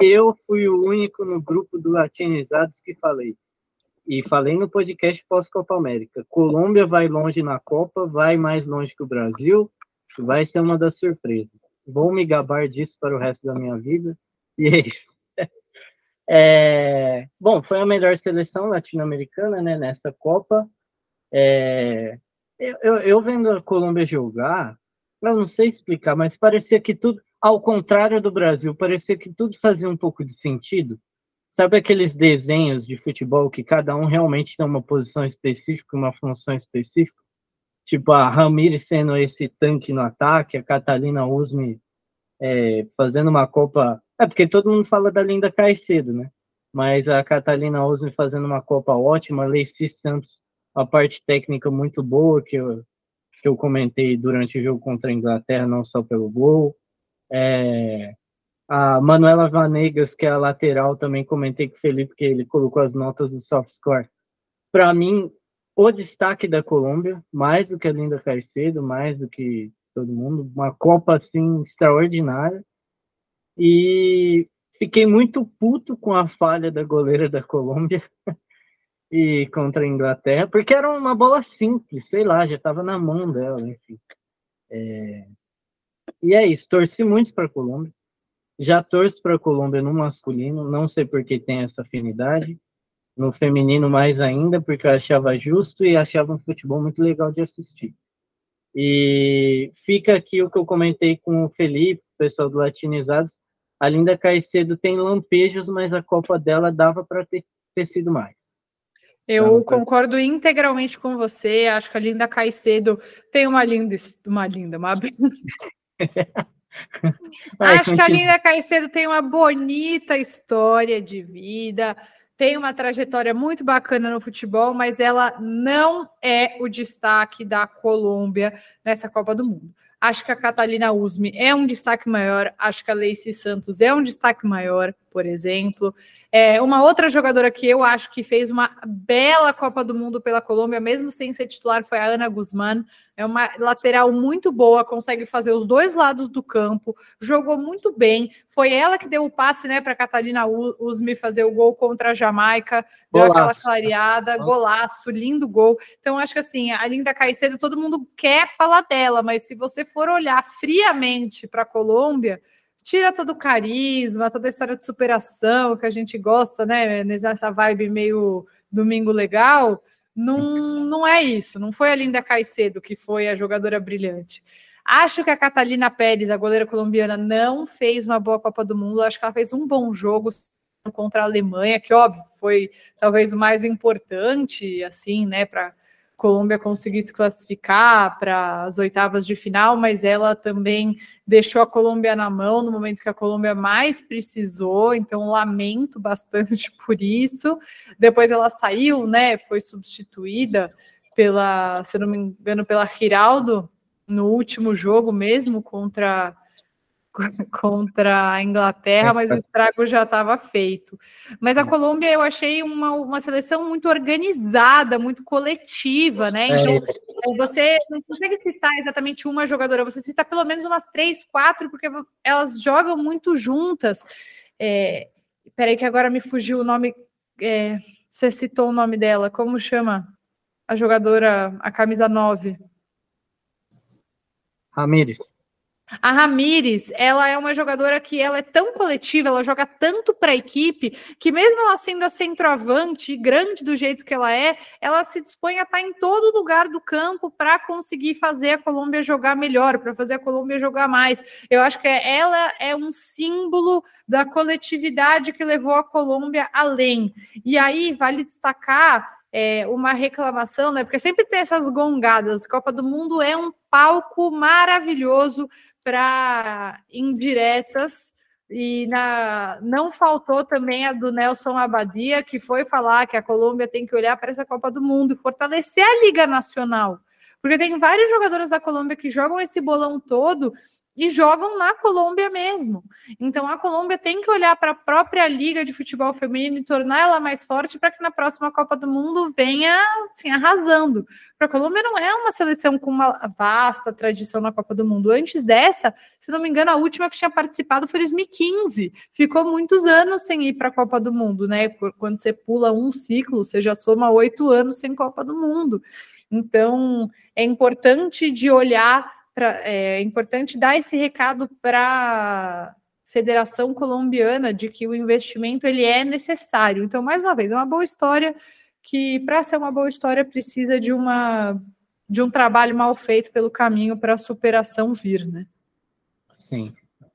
Eu fui o único no grupo do Latinizados que falei. E falei no podcast pós-Copa América. Colômbia vai longe na Copa, vai mais longe que o Brasil, vai ser uma das surpresas. Vou me gabar disso para o resto da minha vida. E é isso. É, bom, foi a melhor seleção latino-americana né, nessa Copa. É, eu, eu, vendo a Colômbia jogar, eu não sei explicar, mas parecia que tudo, ao contrário do Brasil, parecia que tudo fazia um pouco de sentido. Sabe aqueles desenhos de futebol que cada um realmente tem uma posição específica, uma função específica? Tipo a Ramires sendo esse tanque no ataque, a Catalina Usme é, fazendo uma Copa é, porque todo mundo fala da Linda Caicedo, né? Mas a Catalina Osme fazendo uma Copa ótima, a Lacey Santos, a parte técnica muito boa, que eu, que eu comentei durante o jogo contra a Inglaterra, não só pelo gol. É, a Manuela Vanegas, que é a lateral, também comentei com o Felipe, que ele colocou as notas do soft score. Para mim, o destaque da Colômbia, mais do que a Linda Caicedo, mais do que todo mundo, uma Copa assim extraordinária. E fiquei muito puto com a falha da goleira da Colômbia e contra a Inglaterra, porque era uma bola simples, sei lá, já estava na mão dela, enfim. É... E é isso, torci muito para a Colômbia. Já torço para a Colômbia no masculino, não sei por que tem essa afinidade. No feminino, mais ainda, porque eu achava justo e achava um futebol muito legal de assistir. E fica aqui o que eu comentei com o Felipe, o pessoal do Latinizados, a Linda Caicedo tem lampejos, mas a Copa dela dava para ter ter sido mais. Eu concordo integralmente com você. Acho que a Linda Caicedo tem uma linda, uma linda, uma Acho que a Linda Caicedo tem uma bonita história de vida, tem uma trajetória muito bacana no futebol, mas ela não é o destaque da Colômbia nessa Copa do Mundo. Acho que a Catalina Usme é um destaque maior, acho que a Lacey Santos é um destaque maior, por exemplo. É, uma outra jogadora que eu acho que fez uma bela Copa do Mundo pela Colômbia, mesmo sem ser titular, foi a Ana Guzmán. É uma lateral muito boa, consegue fazer os dois lados do campo, jogou muito bem. Foi ela que deu o passe né, para a Catalina Usme fazer o gol contra a Jamaica, deu golaço. aquela clareada, golaço, lindo gol. Então, acho que assim, a Linda Caicedo, todo mundo quer falar dela, mas se você for olhar friamente para a Colômbia, tira todo o carisma, toda a história de superação que a gente gosta, né? Nessa vibe meio domingo legal. Não, não é isso. Não foi a Linda Caicedo que foi a jogadora brilhante. Acho que a Catalina Pérez, a goleira colombiana, não fez uma boa Copa do Mundo. Acho que ela fez um bom jogo contra a Alemanha, que óbvio foi talvez o mais importante, assim, né, para Colômbia conseguir se classificar para as oitavas de final, mas ela também deixou a Colômbia na mão no momento que a Colômbia mais precisou, então lamento bastante por isso. Depois ela saiu, né? Foi substituída pela, se não me engano, pela Giraldo no último jogo mesmo contra contra a Inglaterra, mas o estrago já estava feito. Mas a Colômbia eu achei uma, uma seleção muito organizada, muito coletiva, né? Então, é. você não consegue citar exatamente uma jogadora, você cita pelo menos umas três, quatro, porque elas jogam muito juntas. É, peraí, que agora me fugiu o nome. É, você citou o nome dela, como chama? A jogadora, a camisa 9. Ramires. A Ramires, ela é uma jogadora que ela é tão coletiva, ela joga tanto para a equipe, que mesmo ela sendo a centroavante, grande do jeito que ela é, ela se dispõe a estar em todo lugar do campo para conseguir fazer a Colômbia jogar melhor, para fazer a Colômbia jogar mais. Eu acho que ela é um símbolo da coletividade que levou a Colômbia além. E aí vale destacar é, uma reclamação, né? Porque sempre tem essas gongadas. Copa do Mundo é um palco maravilhoso para indiretas. E na, não faltou também a do Nelson Abadia, que foi falar que a Colômbia tem que olhar para essa Copa do Mundo e fortalecer a Liga Nacional. Porque tem vários jogadores da Colômbia que jogam esse bolão todo e jogam na Colômbia mesmo. Então a Colômbia tem que olhar para a própria liga de futebol feminino e tornar ela mais forte para que na próxima Copa do Mundo venha assim, arrasando. Para a Colômbia não é uma seleção com uma vasta tradição na Copa do Mundo. Antes dessa, se não me engano, a última que tinha participado foi 2015. Ficou muitos anos sem ir para a Copa do Mundo, né? Quando você pula um ciclo, você já soma oito anos sem Copa do Mundo. Então é importante de olhar pra, é importante dar esse recado para a Federação Colombiana de que o investimento ele é necessário. Então, mais uma vez, é uma boa história que, para ser uma boa história, precisa de uma de um trabalho mal feito pelo caminho para a superação vir, né? Sim.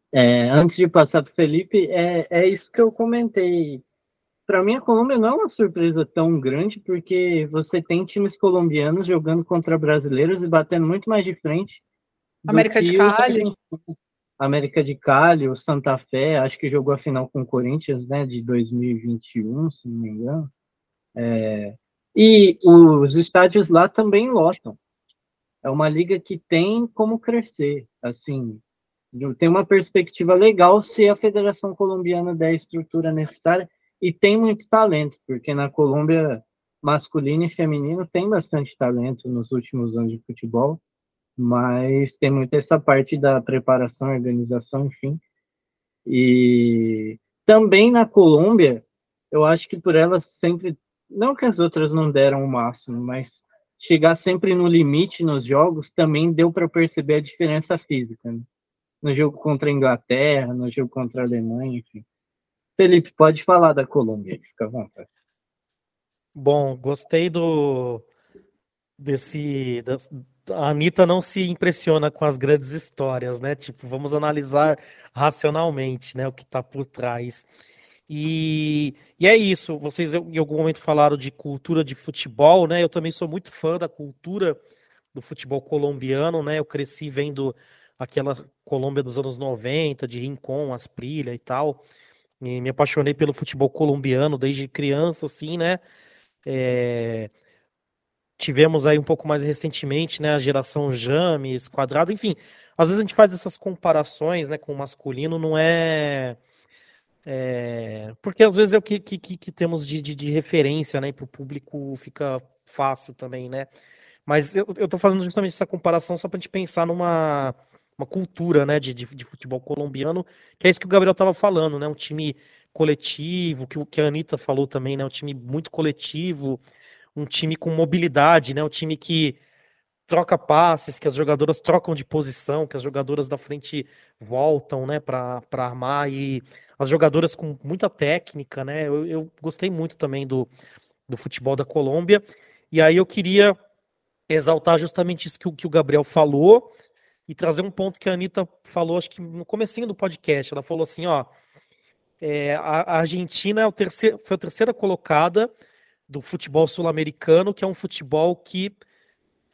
É, antes de passar para o Felipe, é, é isso que eu comentei. Para mim, a Colômbia não é uma surpresa tão grande, porque você tem times colombianos jogando contra brasileiros e batendo muito mais de frente América de Cali. América de Cali, o Santa Fé, acho que jogou a final com o Corinthians, né, de 2021, se não me engano. É, e os estádios lá também lotam. É uma liga que tem como crescer, assim, tem uma perspectiva legal se a Federação Colombiana der a estrutura necessária e tem muito talento, porque na Colômbia masculino e feminino tem bastante talento nos últimos anos de futebol mas tem muito essa parte da preparação, organização, enfim. E também na Colômbia, eu acho que por elas sempre, não que as outras não deram o máximo, mas chegar sempre no limite nos jogos também deu para perceber a diferença física. Né? No jogo contra a Inglaterra, no jogo contra a Alemanha, enfim. Felipe, pode falar da Colômbia, fica à vontade. Bom, gostei do desse a Anitta não se impressiona com as grandes histórias, né? Tipo, vamos analisar racionalmente, né, o que está por trás. E, e é isso. Vocês em algum momento falaram de cultura de futebol, né? Eu também sou muito fã da cultura do futebol colombiano, né? Eu cresci vendo aquela Colômbia dos anos 90, de Rincon, Asprilha e tal. E me apaixonei pelo futebol colombiano desde criança, assim, né? É... Tivemos aí um pouco mais recentemente, né? A geração James, Quadrado, enfim. Às vezes a gente faz essas comparações, né, com o masculino, não é é, porque às vezes é o que, que, que temos de, de, de referência, né? Para o público fica fácil também, né? Mas eu, eu tô fazendo justamente essa comparação só para a gente pensar numa uma cultura, né, de, de, de, futebol colombiano, que é isso que o Gabriel estava falando, né? Um time coletivo, que, que a Anitta falou também, né? Um time muito coletivo, um time com mobilidade, né? Um time que troca passes, que as jogadoras trocam de posição, que as jogadoras da frente voltam, né, para armar e as jogadoras com muita técnica, né? Eu, eu gostei muito também do, do futebol da Colômbia. E aí eu queria exaltar justamente isso que, que o Gabriel falou e trazer um ponto que a Anitta falou, acho que no comecinho do podcast. Ela falou assim, ó, é, a, a, Argentina é o terceiro, foi a terceira colocada do futebol sul-americano, que é um futebol que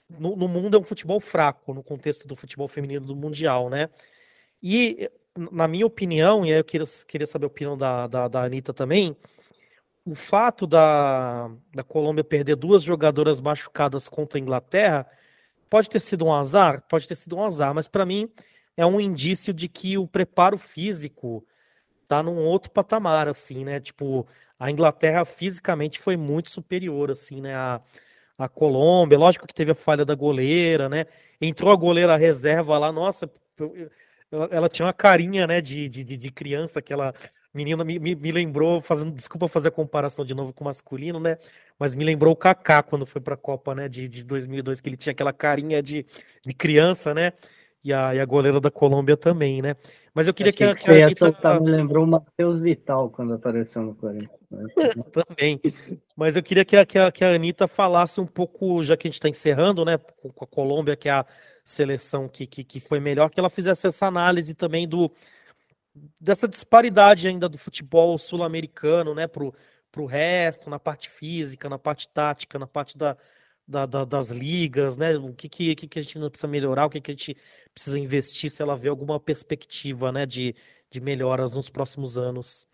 no, no, mundo é um futebol fraco, no contexto do futebol feminino do Mundial, né? E, na minha opinião, e aí eu queria, queria saber a opinião da, da, da Anitta também, o fato da, da Colômbia perder duas jogadoras machucadas contra a Inglaterra pode ter sido um azar? Pode ter sido um azar, mas para mim é um indício de que o preparo físico tá num outro patamar, assim, né? Tipo, a Inglaterra fisicamente foi muito superior, assim, né? A, a Colômbia, lógico que teve a falha da goleira, né? Entrou a goleira reserva lá, nossa, ela, ela tinha uma carinha, né, de, de, de criança, aquela menina me, me, me, lembrou, fazendo, desculpa fazer a comparação de novo com o masculino, né? Mas me lembrou o Kaká quando foi para a Copa, né, de, de 2002, que ele tinha aquela carinha de, de criança, né? E a, e a goleira da Colômbia também, né? Mas eu queria que, que, que a, que soltar, me lembrou o Matheus Vital quando apareceu no Corinthians. Né? também. Mas eu queria que a, que, a, que a Anitta falasse um pouco, já que a gente está encerrando, né? Com a Colômbia, que é a seleção que, que, que foi melhor, que ela fizesse essa análise também do dessa disparidade ainda do futebol sul-americano, né? Pro, pro resto, na parte física, na parte tática, na parte da, da, da, das ligas, né? O que, que, que a gente precisa melhorar, o que, que a gente precisa investir, se ela vê alguma perspectiva né, de, de melhoras nos próximos anos.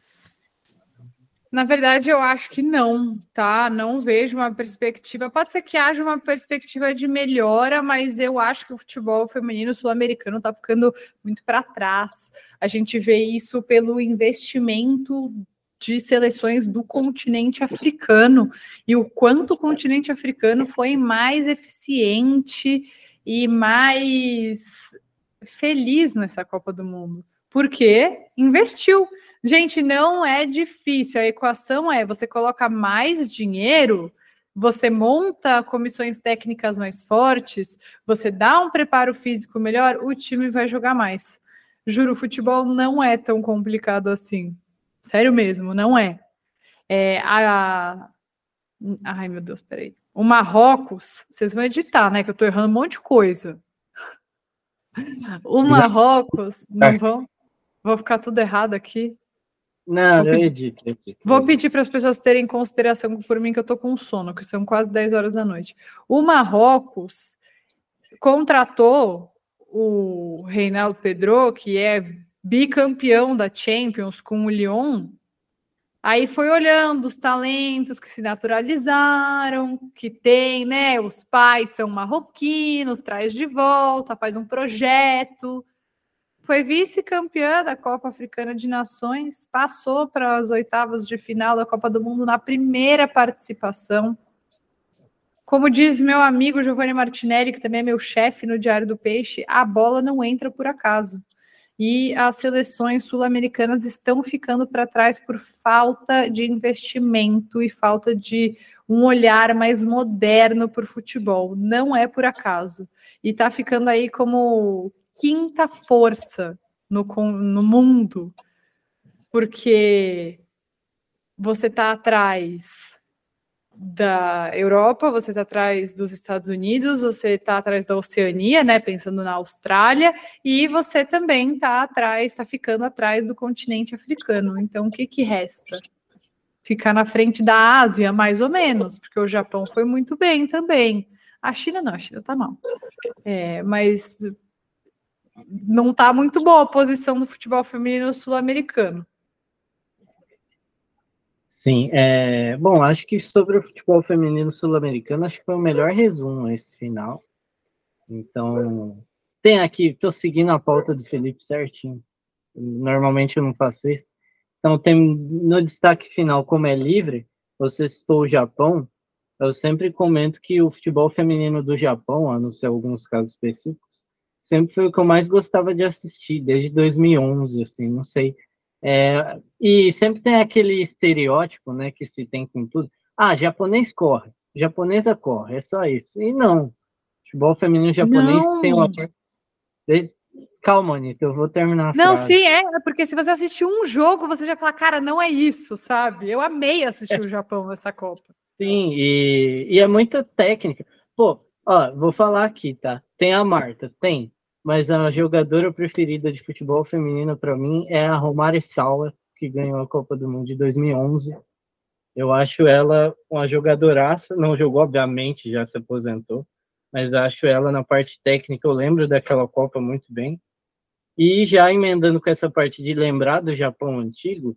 Na verdade, eu acho que não, tá? Não vejo uma perspectiva. Pode ser que haja uma perspectiva de melhora, mas eu acho que o futebol feminino sul-americano está ficando muito para trás. A gente vê isso pelo investimento de seleções do continente africano e o quanto o continente africano foi mais eficiente e mais feliz nessa Copa do Mundo, porque investiu. Gente, não é difícil. A equação é: você coloca mais dinheiro, você monta comissões técnicas mais fortes, você dá um preparo físico melhor, o time vai jogar mais. Juro, futebol não é tão complicado assim. Sério mesmo, não é. é a... Ai, meu Deus, peraí. O Marrocos, vocês vão editar, né? Que eu tô errando um monte de coisa. O Marrocos, não vão? Vou ficar tudo errado aqui. Não, eu edito, edito. Vou pedir para as pessoas terem consideração por mim que eu tô com sono, que são quase 10 horas da noite. O Marrocos contratou o Reinaldo Pedro, que é bicampeão da Champions com o Lyon, aí foi olhando os talentos que se naturalizaram, que tem, né? Os pais são marroquinos, traz de volta, faz um projeto. Foi vice-campeã da Copa Africana de Nações, passou para as oitavas de final da Copa do Mundo na primeira participação. Como diz meu amigo Giovanni Martinelli, que também é meu chefe no Diário do Peixe, a bola não entra por acaso e as seleções sul-americanas estão ficando para trás por falta de investimento e falta de um olhar mais moderno para o futebol. Não é por acaso. E está ficando aí como quinta força no, no mundo, porque você está atrás da Europa, você está atrás dos Estados Unidos, você está atrás da Oceania, né? Pensando na Austrália, e você também está atrás, está ficando atrás do continente africano. Então, o que, que resta? Ficar na frente da Ásia, mais ou menos, porque o Japão foi muito bem também. A China não, a China está mal. É, mas não está muito boa a posição do futebol feminino sul-americano. Sim, é, bom, acho que sobre o futebol feminino sul-americano, acho que foi o melhor resumo esse final. Então, tem aqui, estou seguindo a pauta do Felipe certinho. Normalmente eu não faço isso. Então, tem no destaque final, como é livre, você citou o Japão. Eu sempre comento que o futebol feminino do Japão, a não ser alguns casos específicos, sempre foi o que eu mais gostava de assistir, desde 2011, assim, não sei é, e sempre tem aquele estereótipo, né, que se tem com tudo. Ah, japonês corre, japonesa corre, é só isso. E não. Futebol feminino japonês não. tem uma. Calma, Anitta, eu vou terminar. não, frase. sim, é, é, porque se você assistir um jogo, você já fala, cara, não é isso, sabe? Eu amei assistir é. o Japão nessa Copa. Sim, e, e é muita técnica. Pô, ó, vou falar aqui, tá? Tem a Marta, tem mas a jogadora preferida de futebol feminino para mim é a Romário Saula, que ganhou a Copa do Mundo de 2011. Eu acho ela uma jogadoraça, não jogou, obviamente, já se aposentou, mas acho ela na parte técnica, eu lembro daquela Copa muito bem. E já emendando com essa parte de lembrar do Japão antigo,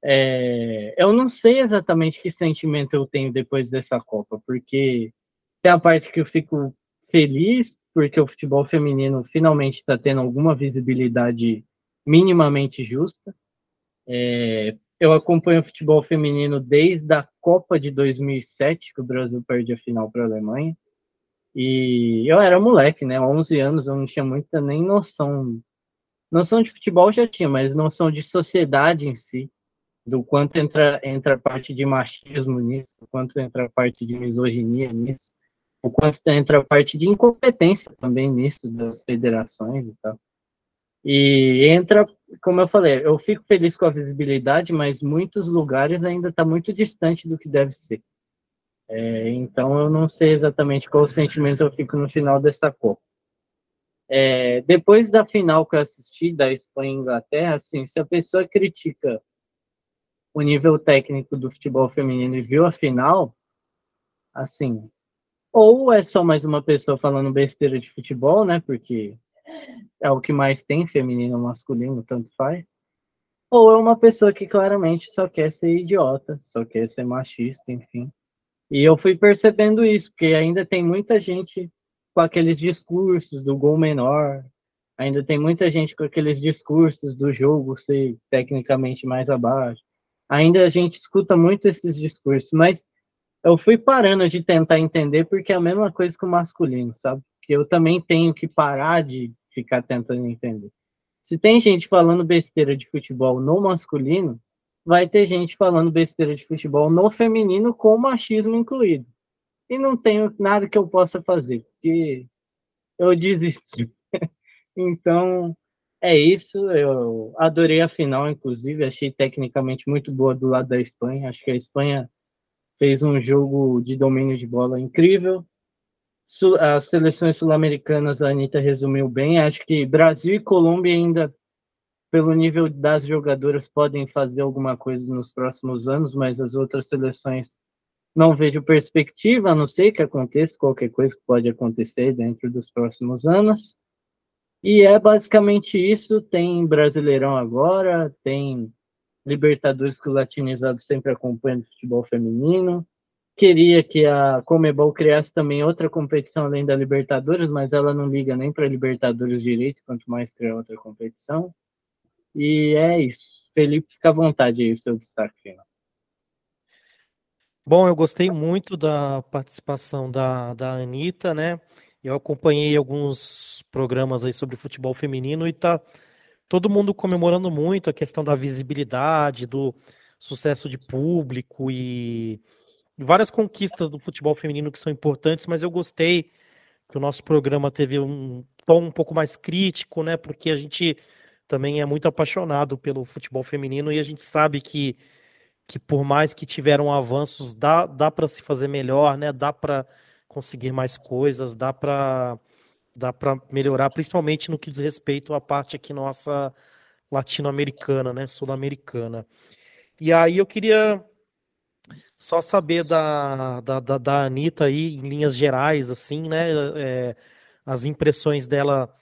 é, eu não sei exatamente que sentimento eu tenho depois dessa Copa, porque tem a parte que eu fico feliz porque o futebol feminino finalmente está tendo alguma visibilidade minimamente justa. É, eu acompanho o futebol feminino desde a Copa de 2007, que o Brasil perde a final para a Alemanha. E eu era moleque, né? 11 anos, eu não tinha muita nem noção. Noção de futebol já tinha, mas noção de sociedade em si, do quanto entra, entra a parte de machismo nisso, do quanto entra a parte de misoginia nisso o quanto entra a parte de incompetência também nisso das federações e tal. E entra, como eu falei, eu fico feliz com a visibilidade, mas muitos lugares ainda está muito distante do que deve ser. É, então eu não sei exatamente qual sentimento eu fico no final dessa Copa. É, depois da final que eu assisti da Espanha e Inglaterra, assim, se a pessoa critica o nível técnico do futebol feminino e viu a final, assim, ou é só mais uma pessoa falando besteira de futebol, né? Porque é o que mais tem, feminino ou masculino, tanto faz. Ou é uma pessoa que claramente só quer ser idiota, só quer ser machista, enfim. E eu fui percebendo isso, porque ainda tem muita gente com aqueles discursos do gol menor, ainda tem muita gente com aqueles discursos do jogo ser tecnicamente mais abaixo. Ainda a gente escuta muito esses discursos, mas eu fui parando de tentar entender porque é a mesma coisa que o masculino, sabe? Que eu também tenho que parar de ficar tentando entender. Se tem gente falando besteira de futebol no masculino, vai ter gente falando besteira de futebol no feminino com machismo incluído. E não tenho nada que eu possa fazer, porque eu desisti. então, é isso. Eu adorei a final, inclusive, achei tecnicamente muito boa do lado da Espanha. Acho que a Espanha fez um jogo de domínio de bola incrível. As seleções sul-americanas, a Anitta resumiu bem. Acho que Brasil e Colômbia ainda, pelo nível das jogadoras, podem fazer alguma coisa nos próximos anos, mas as outras seleções não vejo perspectiva, a não ser que aconteça qualquer coisa que pode acontecer dentro dos próximos anos. E é basicamente isso. Tem Brasileirão agora, tem Libertadores que o latinizado sempre acompanha do futebol feminino. Queria que a Comebol criasse também outra competição além da Libertadores, mas ela não liga nem para Libertadores direito, quanto mais criar outra competição. E é isso. Felipe, fica à vontade aí, seu destaque final. Bom, eu gostei muito da participação da, da Anitta, né? Eu acompanhei alguns programas aí sobre futebol feminino e tá todo mundo comemorando muito a questão da visibilidade, do sucesso de público e várias conquistas do futebol feminino que são importantes, mas eu gostei que o nosso programa teve um tom um pouco mais crítico, né? Porque a gente também é muito apaixonado pelo futebol feminino e a gente sabe que que por mais que tiveram avanços, dá, dá para se fazer melhor, né? Dá para conseguir mais coisas, dá para dá para melhorar, principalmente no que diz respeito à parte aqui nossa latino-americana, né, sul-americana. E aí eu queria só saber da, da, da, da Anitta aí, em linhas gerais, assim, né, é, as impressões dela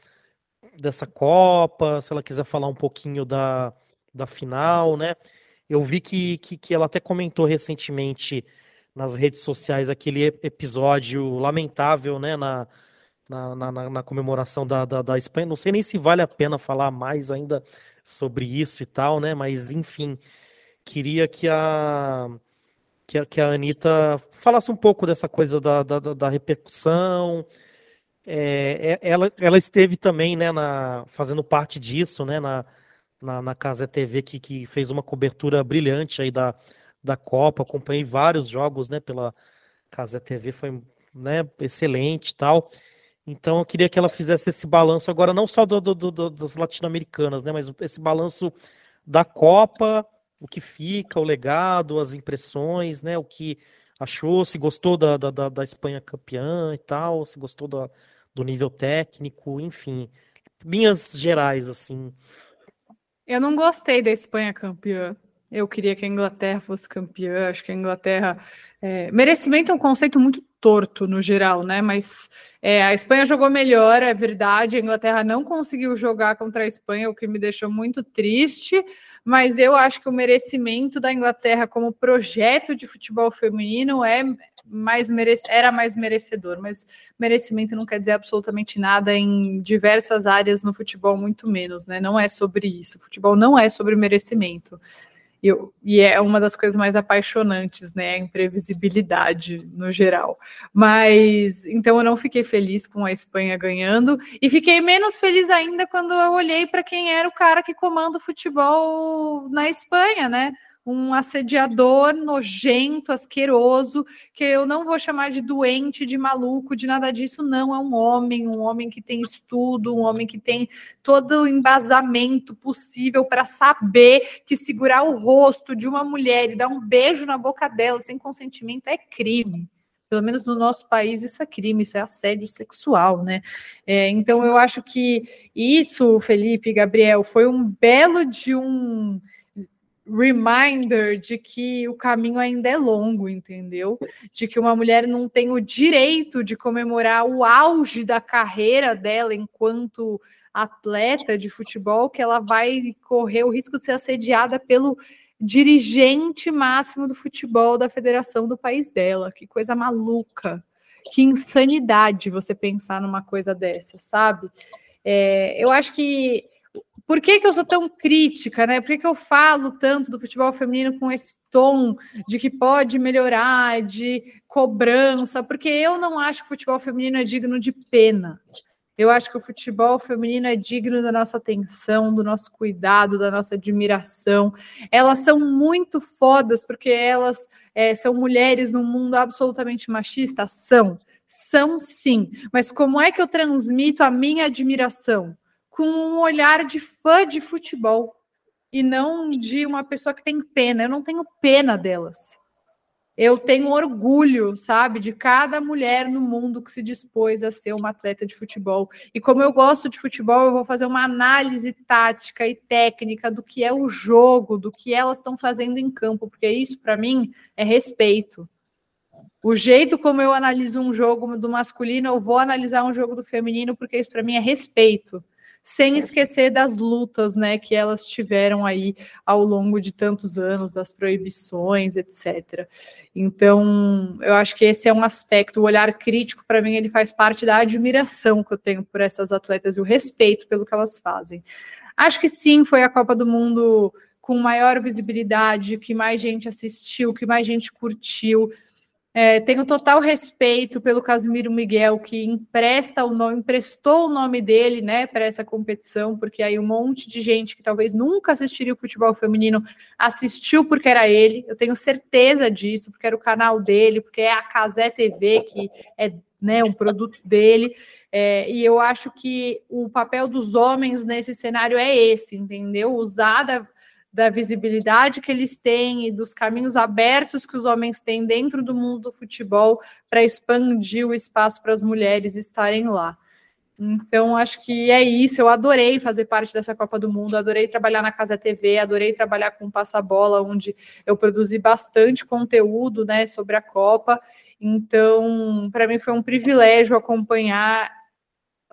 dessa Copa, se ela quiser falar um pouquinho da, da final, né, eu vi que, que, que ela até comentou recentemente nas redes sociais aquele episódio lamentável, né, na, na, na, na comemoração da, da, da, Espanha. Não sei nem se vale a pena falar mais ainda sobre isso e tal, né, mas enfim, queria que a, que a, que a Anitta falasse um pouco dessa coisa da, da, da repercussão. É, é, ela, ela esteve também, né, na, fazendo parte disso, né, na, na, na Casa TV, que, que fez uma cobertura brilhante aí da, da Copa, acompanhei vários jogos, né, pela Casa TV, foi, né, excelente e tal. Então eu queria que ela fizesse esse balanço agora, não só do, do, do, das latino-americanas, né, mas esse balanço da Copa, o que fica, o legado, as impressões, né, o que achou, se gostou da, da, da Espanha campeã e tal, se gostou da, do nível técnico, enfim, linhas gerais, assim. Eu não gostei da Espanha campeã. Eu queria que a Inglaterra fosse campeã. Acho que a Inglaterra. É... Merecimento é um conceito muito torto no geral, né? Mas é, a Espanha jogou melhor, é verdade. A Inglaterra não conseguiu jogar contra a Espanha, o que me deixou muito triste. Mas eu acho que o merecimento da Inglaterra como projeto de futebol feminino é mais era mais merecedor, mas merecimento não quer dizer absolutamente nada em diversas áreas no futebol, muito menos, né? Não é sobre isso. O futebol não é sobre merecimento. E, e, é uma das coisas mais apaixonantes, né? A imprevisibilidade no geral. Mas então eu não fiquei feliz com a Espanha ganhando e fiquei menos feliz ainda quando eu olhei para quem era o cara que comanda o futebol na Espanha, né? Um assediador nojento, asqueroso, que eu não vou chamar de doente, de maluco, de nada disso, não. É um homem, um homem que tem estudo, um homem que tem todo o embasamento possível para saber que segurar o rosto de uma mulher e dar um beijo na boca dela sem consentimento é crime. Pelo menos no nosso país, isso é crime, isso é assédio sexual, né? É, então, eu acho que isso, Felipe, Gabriel, foi um belo de um reminder de que o caminho ainda é longo, entendeu? De que uma mulher não tem o direito de comemorar o auge da carreira dela enquanto atleta de futebol, que ela vai correr o risco de ser assediada pelo dirigente máximo do futebol da federação do país dela. Que coisa maluca. Que insanidade você pensar numa coisa dessa, sabe? É, eu acho que por que, que eu sou tão crítica, né? Por que, que eu falo tanto do futebol feminino com esse tom de que pode melhorar, de cobrança? Porque eu não acho que o futebol feminino é digno de pena. Eu acho que o futebol feminino é digno da nossa atenção, do nosso cuidado, da nossa admiração. Elas são muito fodas porque elas é, são mulheres num mundo absolutamente machista? São. São sim. Mas como é que eu transmito a minha admiração? Com um olhar de fã de futebol e não de uma pessoa que tem pena. Eu não tenho pena delas. Eu tenho orgulho, sabe, de cada mulher no mundo que se dispôs a ser uma atleta de futebol. E como eu gosto de futebol, eu vou fazer uma análise tática e técnica do que é o jogo, do que elas estão fazendo em campo, porque isso para mim é respeito. O jeito como eu analiso um jogo do masculino, eu vou analisar um jogo do feminino, porque isso para mim é respeito sem esquecer das lutas, né, que elas tiveram aí ao longo de tantos anos, das proibições, etc. Então, eu acho que esse é um aspecto, o olhar crítico, para mim, ele faz parte da admiração que eu tenho por essas atletas e o respeito pelo que elas fazem. Acho que sim, foi a Copa do Mundo com maior visibilidade, que mais gente assistiu, que mais gente curtiu. É, tenho total respeito pelo Casimiro Miguel, que empresta o nome, emprestou o nome dele né, para essa competição, porque aí um monte de gente que talvez nunca assistiria o futebol feminino assistiu porque era ele. Eu tenho certeza disso, porque era o canal dele, porque é a Casé TV, que é né, um produto dele. É, e eu acho que o papel dos homens nesse cenário é esse, entendeu? Usar da, da visibilidade que eles têm e dos caminhos abertos que os homens têm dentro do mundo do futebol para expandir o espaço para as mulheres estarem lá. Então, acho que é isso. Eu adorei fazer parte dessa Copa do Mundo, adorei trabalhar na Casa TV, adorei trabalhar com Passa-Bola, onde eu produzi bastante conteúdo né, sobre a Copa. Então, para mim foi um privilégio acompanhar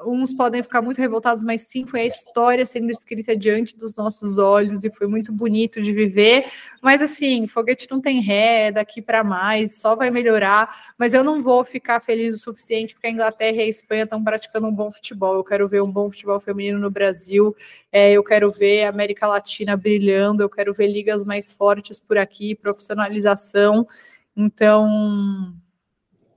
uns podem ficar muito revoltados, mas sim, foi a história sendo escrita diante dos nossos olhos e foi muito bonito de viver. Mas assim, foguete não tem ré, daqui para mais, só vai melhorar. Mas eu não vou ficar feliz o suficiente porque a Inglaterra e a Espanha estão praticando um bom futebol. Eu quero ver um bom futebol feminino no Brasil, é, eu quero ver a América Latina brilhando, eu quero ver ligas mais fortes por aqui, profissionalização. Então,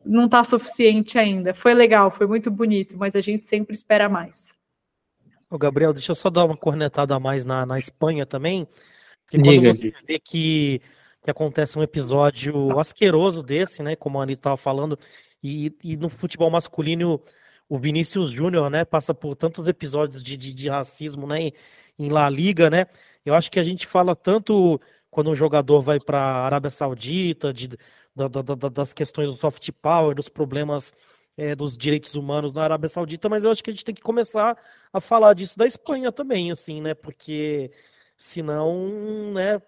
não está suficiente ainda. Foi legal, foi muito bonito, mas a gente sempre espera mais. Ô Gabriel, deixa eu só dar uma cornetada a mais na, na Espanha também. Porque quando diga, você diga. vê que, que acontece um episódio asqueroso desse, né? Como a Anitta estava falando, e, e no futebol masculino o Vinícius Júnior, né, passa por tantos episódios de, de, de racismo, né, em, em, La Liga, né, eu acho que a gente fala tanto quando um jogador vai para a Arábia Saudita, de, da, da, da, das questões do soft power, dos problemas é, dos direitos humanos na Arábia Saudita, mas eu acho que a gente tem que começar a falar disso da Espanha também, assim, né? Porque senão, né,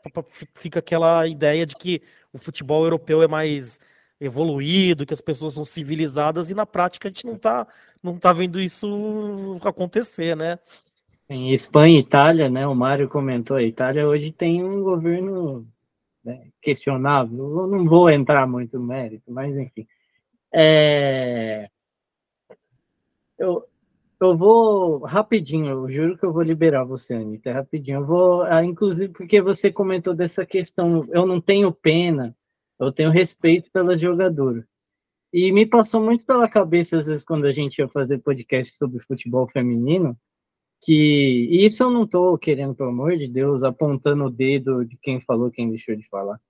fica aquela ideia de que o futebol europeu é mais evoluído, que as pessoas são civilizadas e na prática a gente não está não tá vendo isso acontecer, né? Em Espanha e Itália, né? O Mário comentou, a Itália hoje tem um governo né, questionável. Eu não vou entrar muito no mérito, mas enfim. É... Eu, eu vou rapidinho, eu juro que eu vou liberar você, Anitta, rapidinho. Eu vou, ah, inclusive, porque você comentou dessa questão, eu não tenho pena, eu tenho respeito pelas jogadoras. E me passou muito pela cabeça, às vezes, quando a gente ia fazer podcast sobre futebol feminino, que isso eu não estou querendo, pelo amor de Deus, apontando o dedo de quem falou, quem deixou de falar.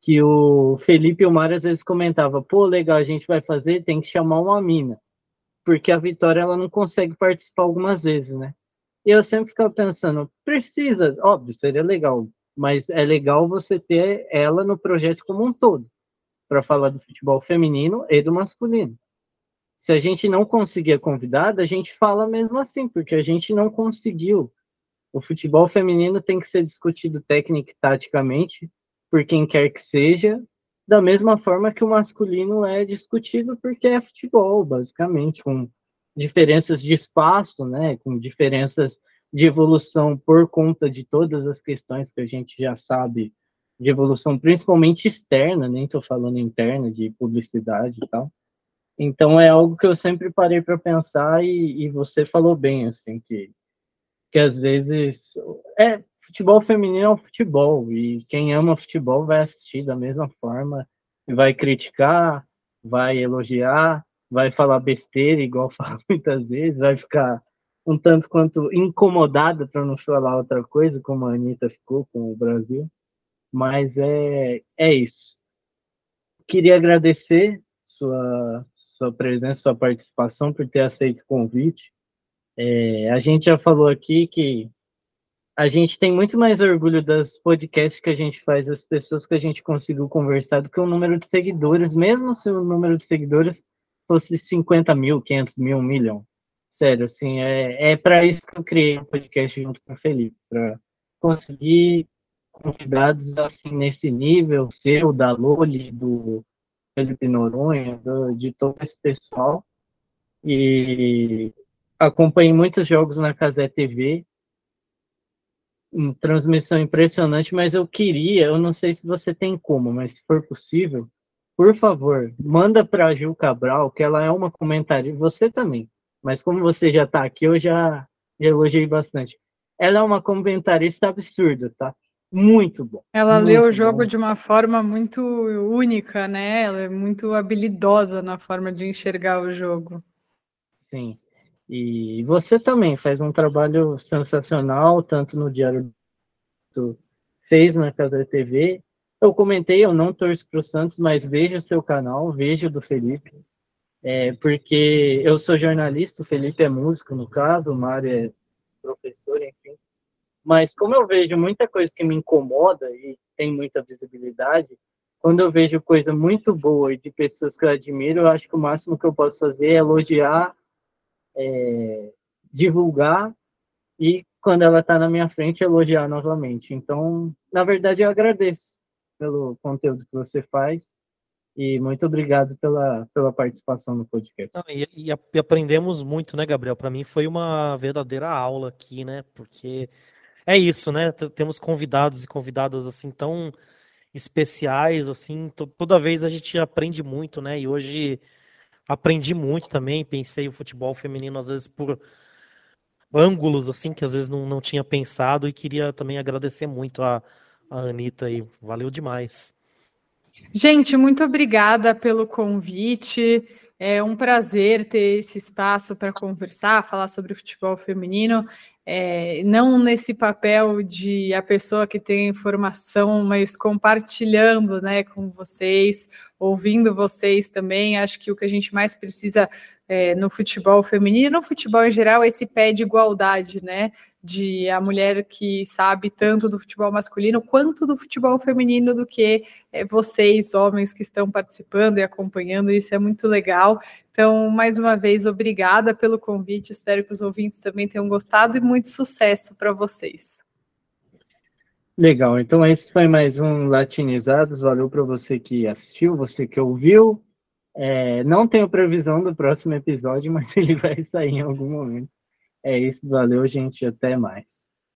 Que o Felipe e o Mário às vezes comentava, pô, legal, a gente vai fazer, tem que chamar uma mina, porque a Vitória ela não consegue participar algumas vezes, né? E eu sempre ficava pensando, precisa, óbvio, seria legal, mas é legal você ter ela no projeto como um todo, para falar do futebol feminino e do masculino se a gente não conseguir a convidada, a gente fala mesmo assim, porque a gente não conseguiu. O futebol feminino tem que ser discutido técnica e taticamente por quem quer que seja, da mesma forma que o masculino é discutido porque é futebol, basicamente, com diferenças de espaço, né, com diferenças de evolução por conta de todas as questões que a gente já sabe de evolução, principalmente externa, nem estou falando interna, de publicidade e tal. Então é algo que eu sempre parei para pensar e, e, você falou bem assim que que às vezes é futebol feminino é um futebol e quem ama futebol vai assistir da mesma forma e vai criticar, vai elogiar, vai falar besteira igual fala muitas vezes, vai ficar um tanto quanto incomodada para não falar outra coisa, como a Anitta ficou com o Brasil. Mas é, é isso. Queria agradecer sua, sua presença, sua participação, por ter aceito o convite. É, a gente já falou aqui que a gente tem muito mais orgulho das podcasts que a gente faz, das pessoas que a gente conseguiu conversar, do que o número de seguidores, mesmo se o número de seguidores fosse 50 mil, 500 mil, um milhão. Sério, assim, é, é para isso que eu criei o podcast junto com o Felipe, para conseguir convidados assim nesse nível, seu, da Loli, do Felipe Noronha, do, de todo esse pessoal. E acompanhei muitos jogos na Casé TV, em transmissão impressionante, mas eu queria, eu não sei se você tem como, mas se for possível, por favor, manda para a Gil Cabral, que ela é uma comentarista, você também, mas como você já está aqui, eu já elogiei bastante. Ela é uma comentarista absurda, tá? Muito bom. Ela muito lê o jogo bom. de uma forma muito única, né? Ela é muito habilidosa na forma de enxergar o jogo. Sim. E você também faz um trabalho sensacional, tanto no Diário do fez na Casa TV. Eu comentei, eu não torço para o Santos, mas veja seu canal, veja o do Felipe. É, porque eu sou jornalista, o Felipe é músico, no caso, o Mário é professor, enfim. Mas como eu vejo muita coisa que me incomoda e tem muita visibilidade, quando eu vejo coisa muito boa e de pessoas que eu admiro, eu acho que o máximo que eu posso fazer é elogiar, é, divulgar e quando ela está na minha frente, elogiar novamente. Então, na verdade, eu agradeço pelo conteúdo que você faz e muito obrigado pela, pela participação no podcast. E, e, aprendemos muito, né, Gabriel? Para mim foi uma verdadeira aula aqui, né? Porque é isso, né? Temos convidados e convidadas assim tão especiais, assim, toda vez a gente aprende muito, né? E hoje aprendi muito também, pensei o futebol feminino às vezes por ângulos assim que às vezes não, não tinha pensado e queria também agradecer muito a, a Anitta aí, valeu demais. Gente, muito obrigada pelo convite. É um prazer ter esse espaço para conversar, falar sobre o futebol feminino é, não nesse papel de a pessoa que tem informação, mas compartilhando né, com vocês, ouvindo vocês também. Acho que o que a gente mais precisa é, no futebol feminino, no futebol em geral, é esse pé de igualdade, né? De a mulher que sabe tanto do futebol masculino quanto do futebol feminino do que é, vocês, homens que estão participando e acompanhando. Isso é muito legal. Então, mais uma vez, obrigada pelo convite. Espero que os ouvintes também tenham gostado e muito sucesso para vocês. Legal, então esse foi mais um Latinizados. Valeu para você que assistiu, você que ouviu. É, não tenho previsão do próximo episódio, mas ele vai sair em algum momento. É isso, valeu, gente. Até mais.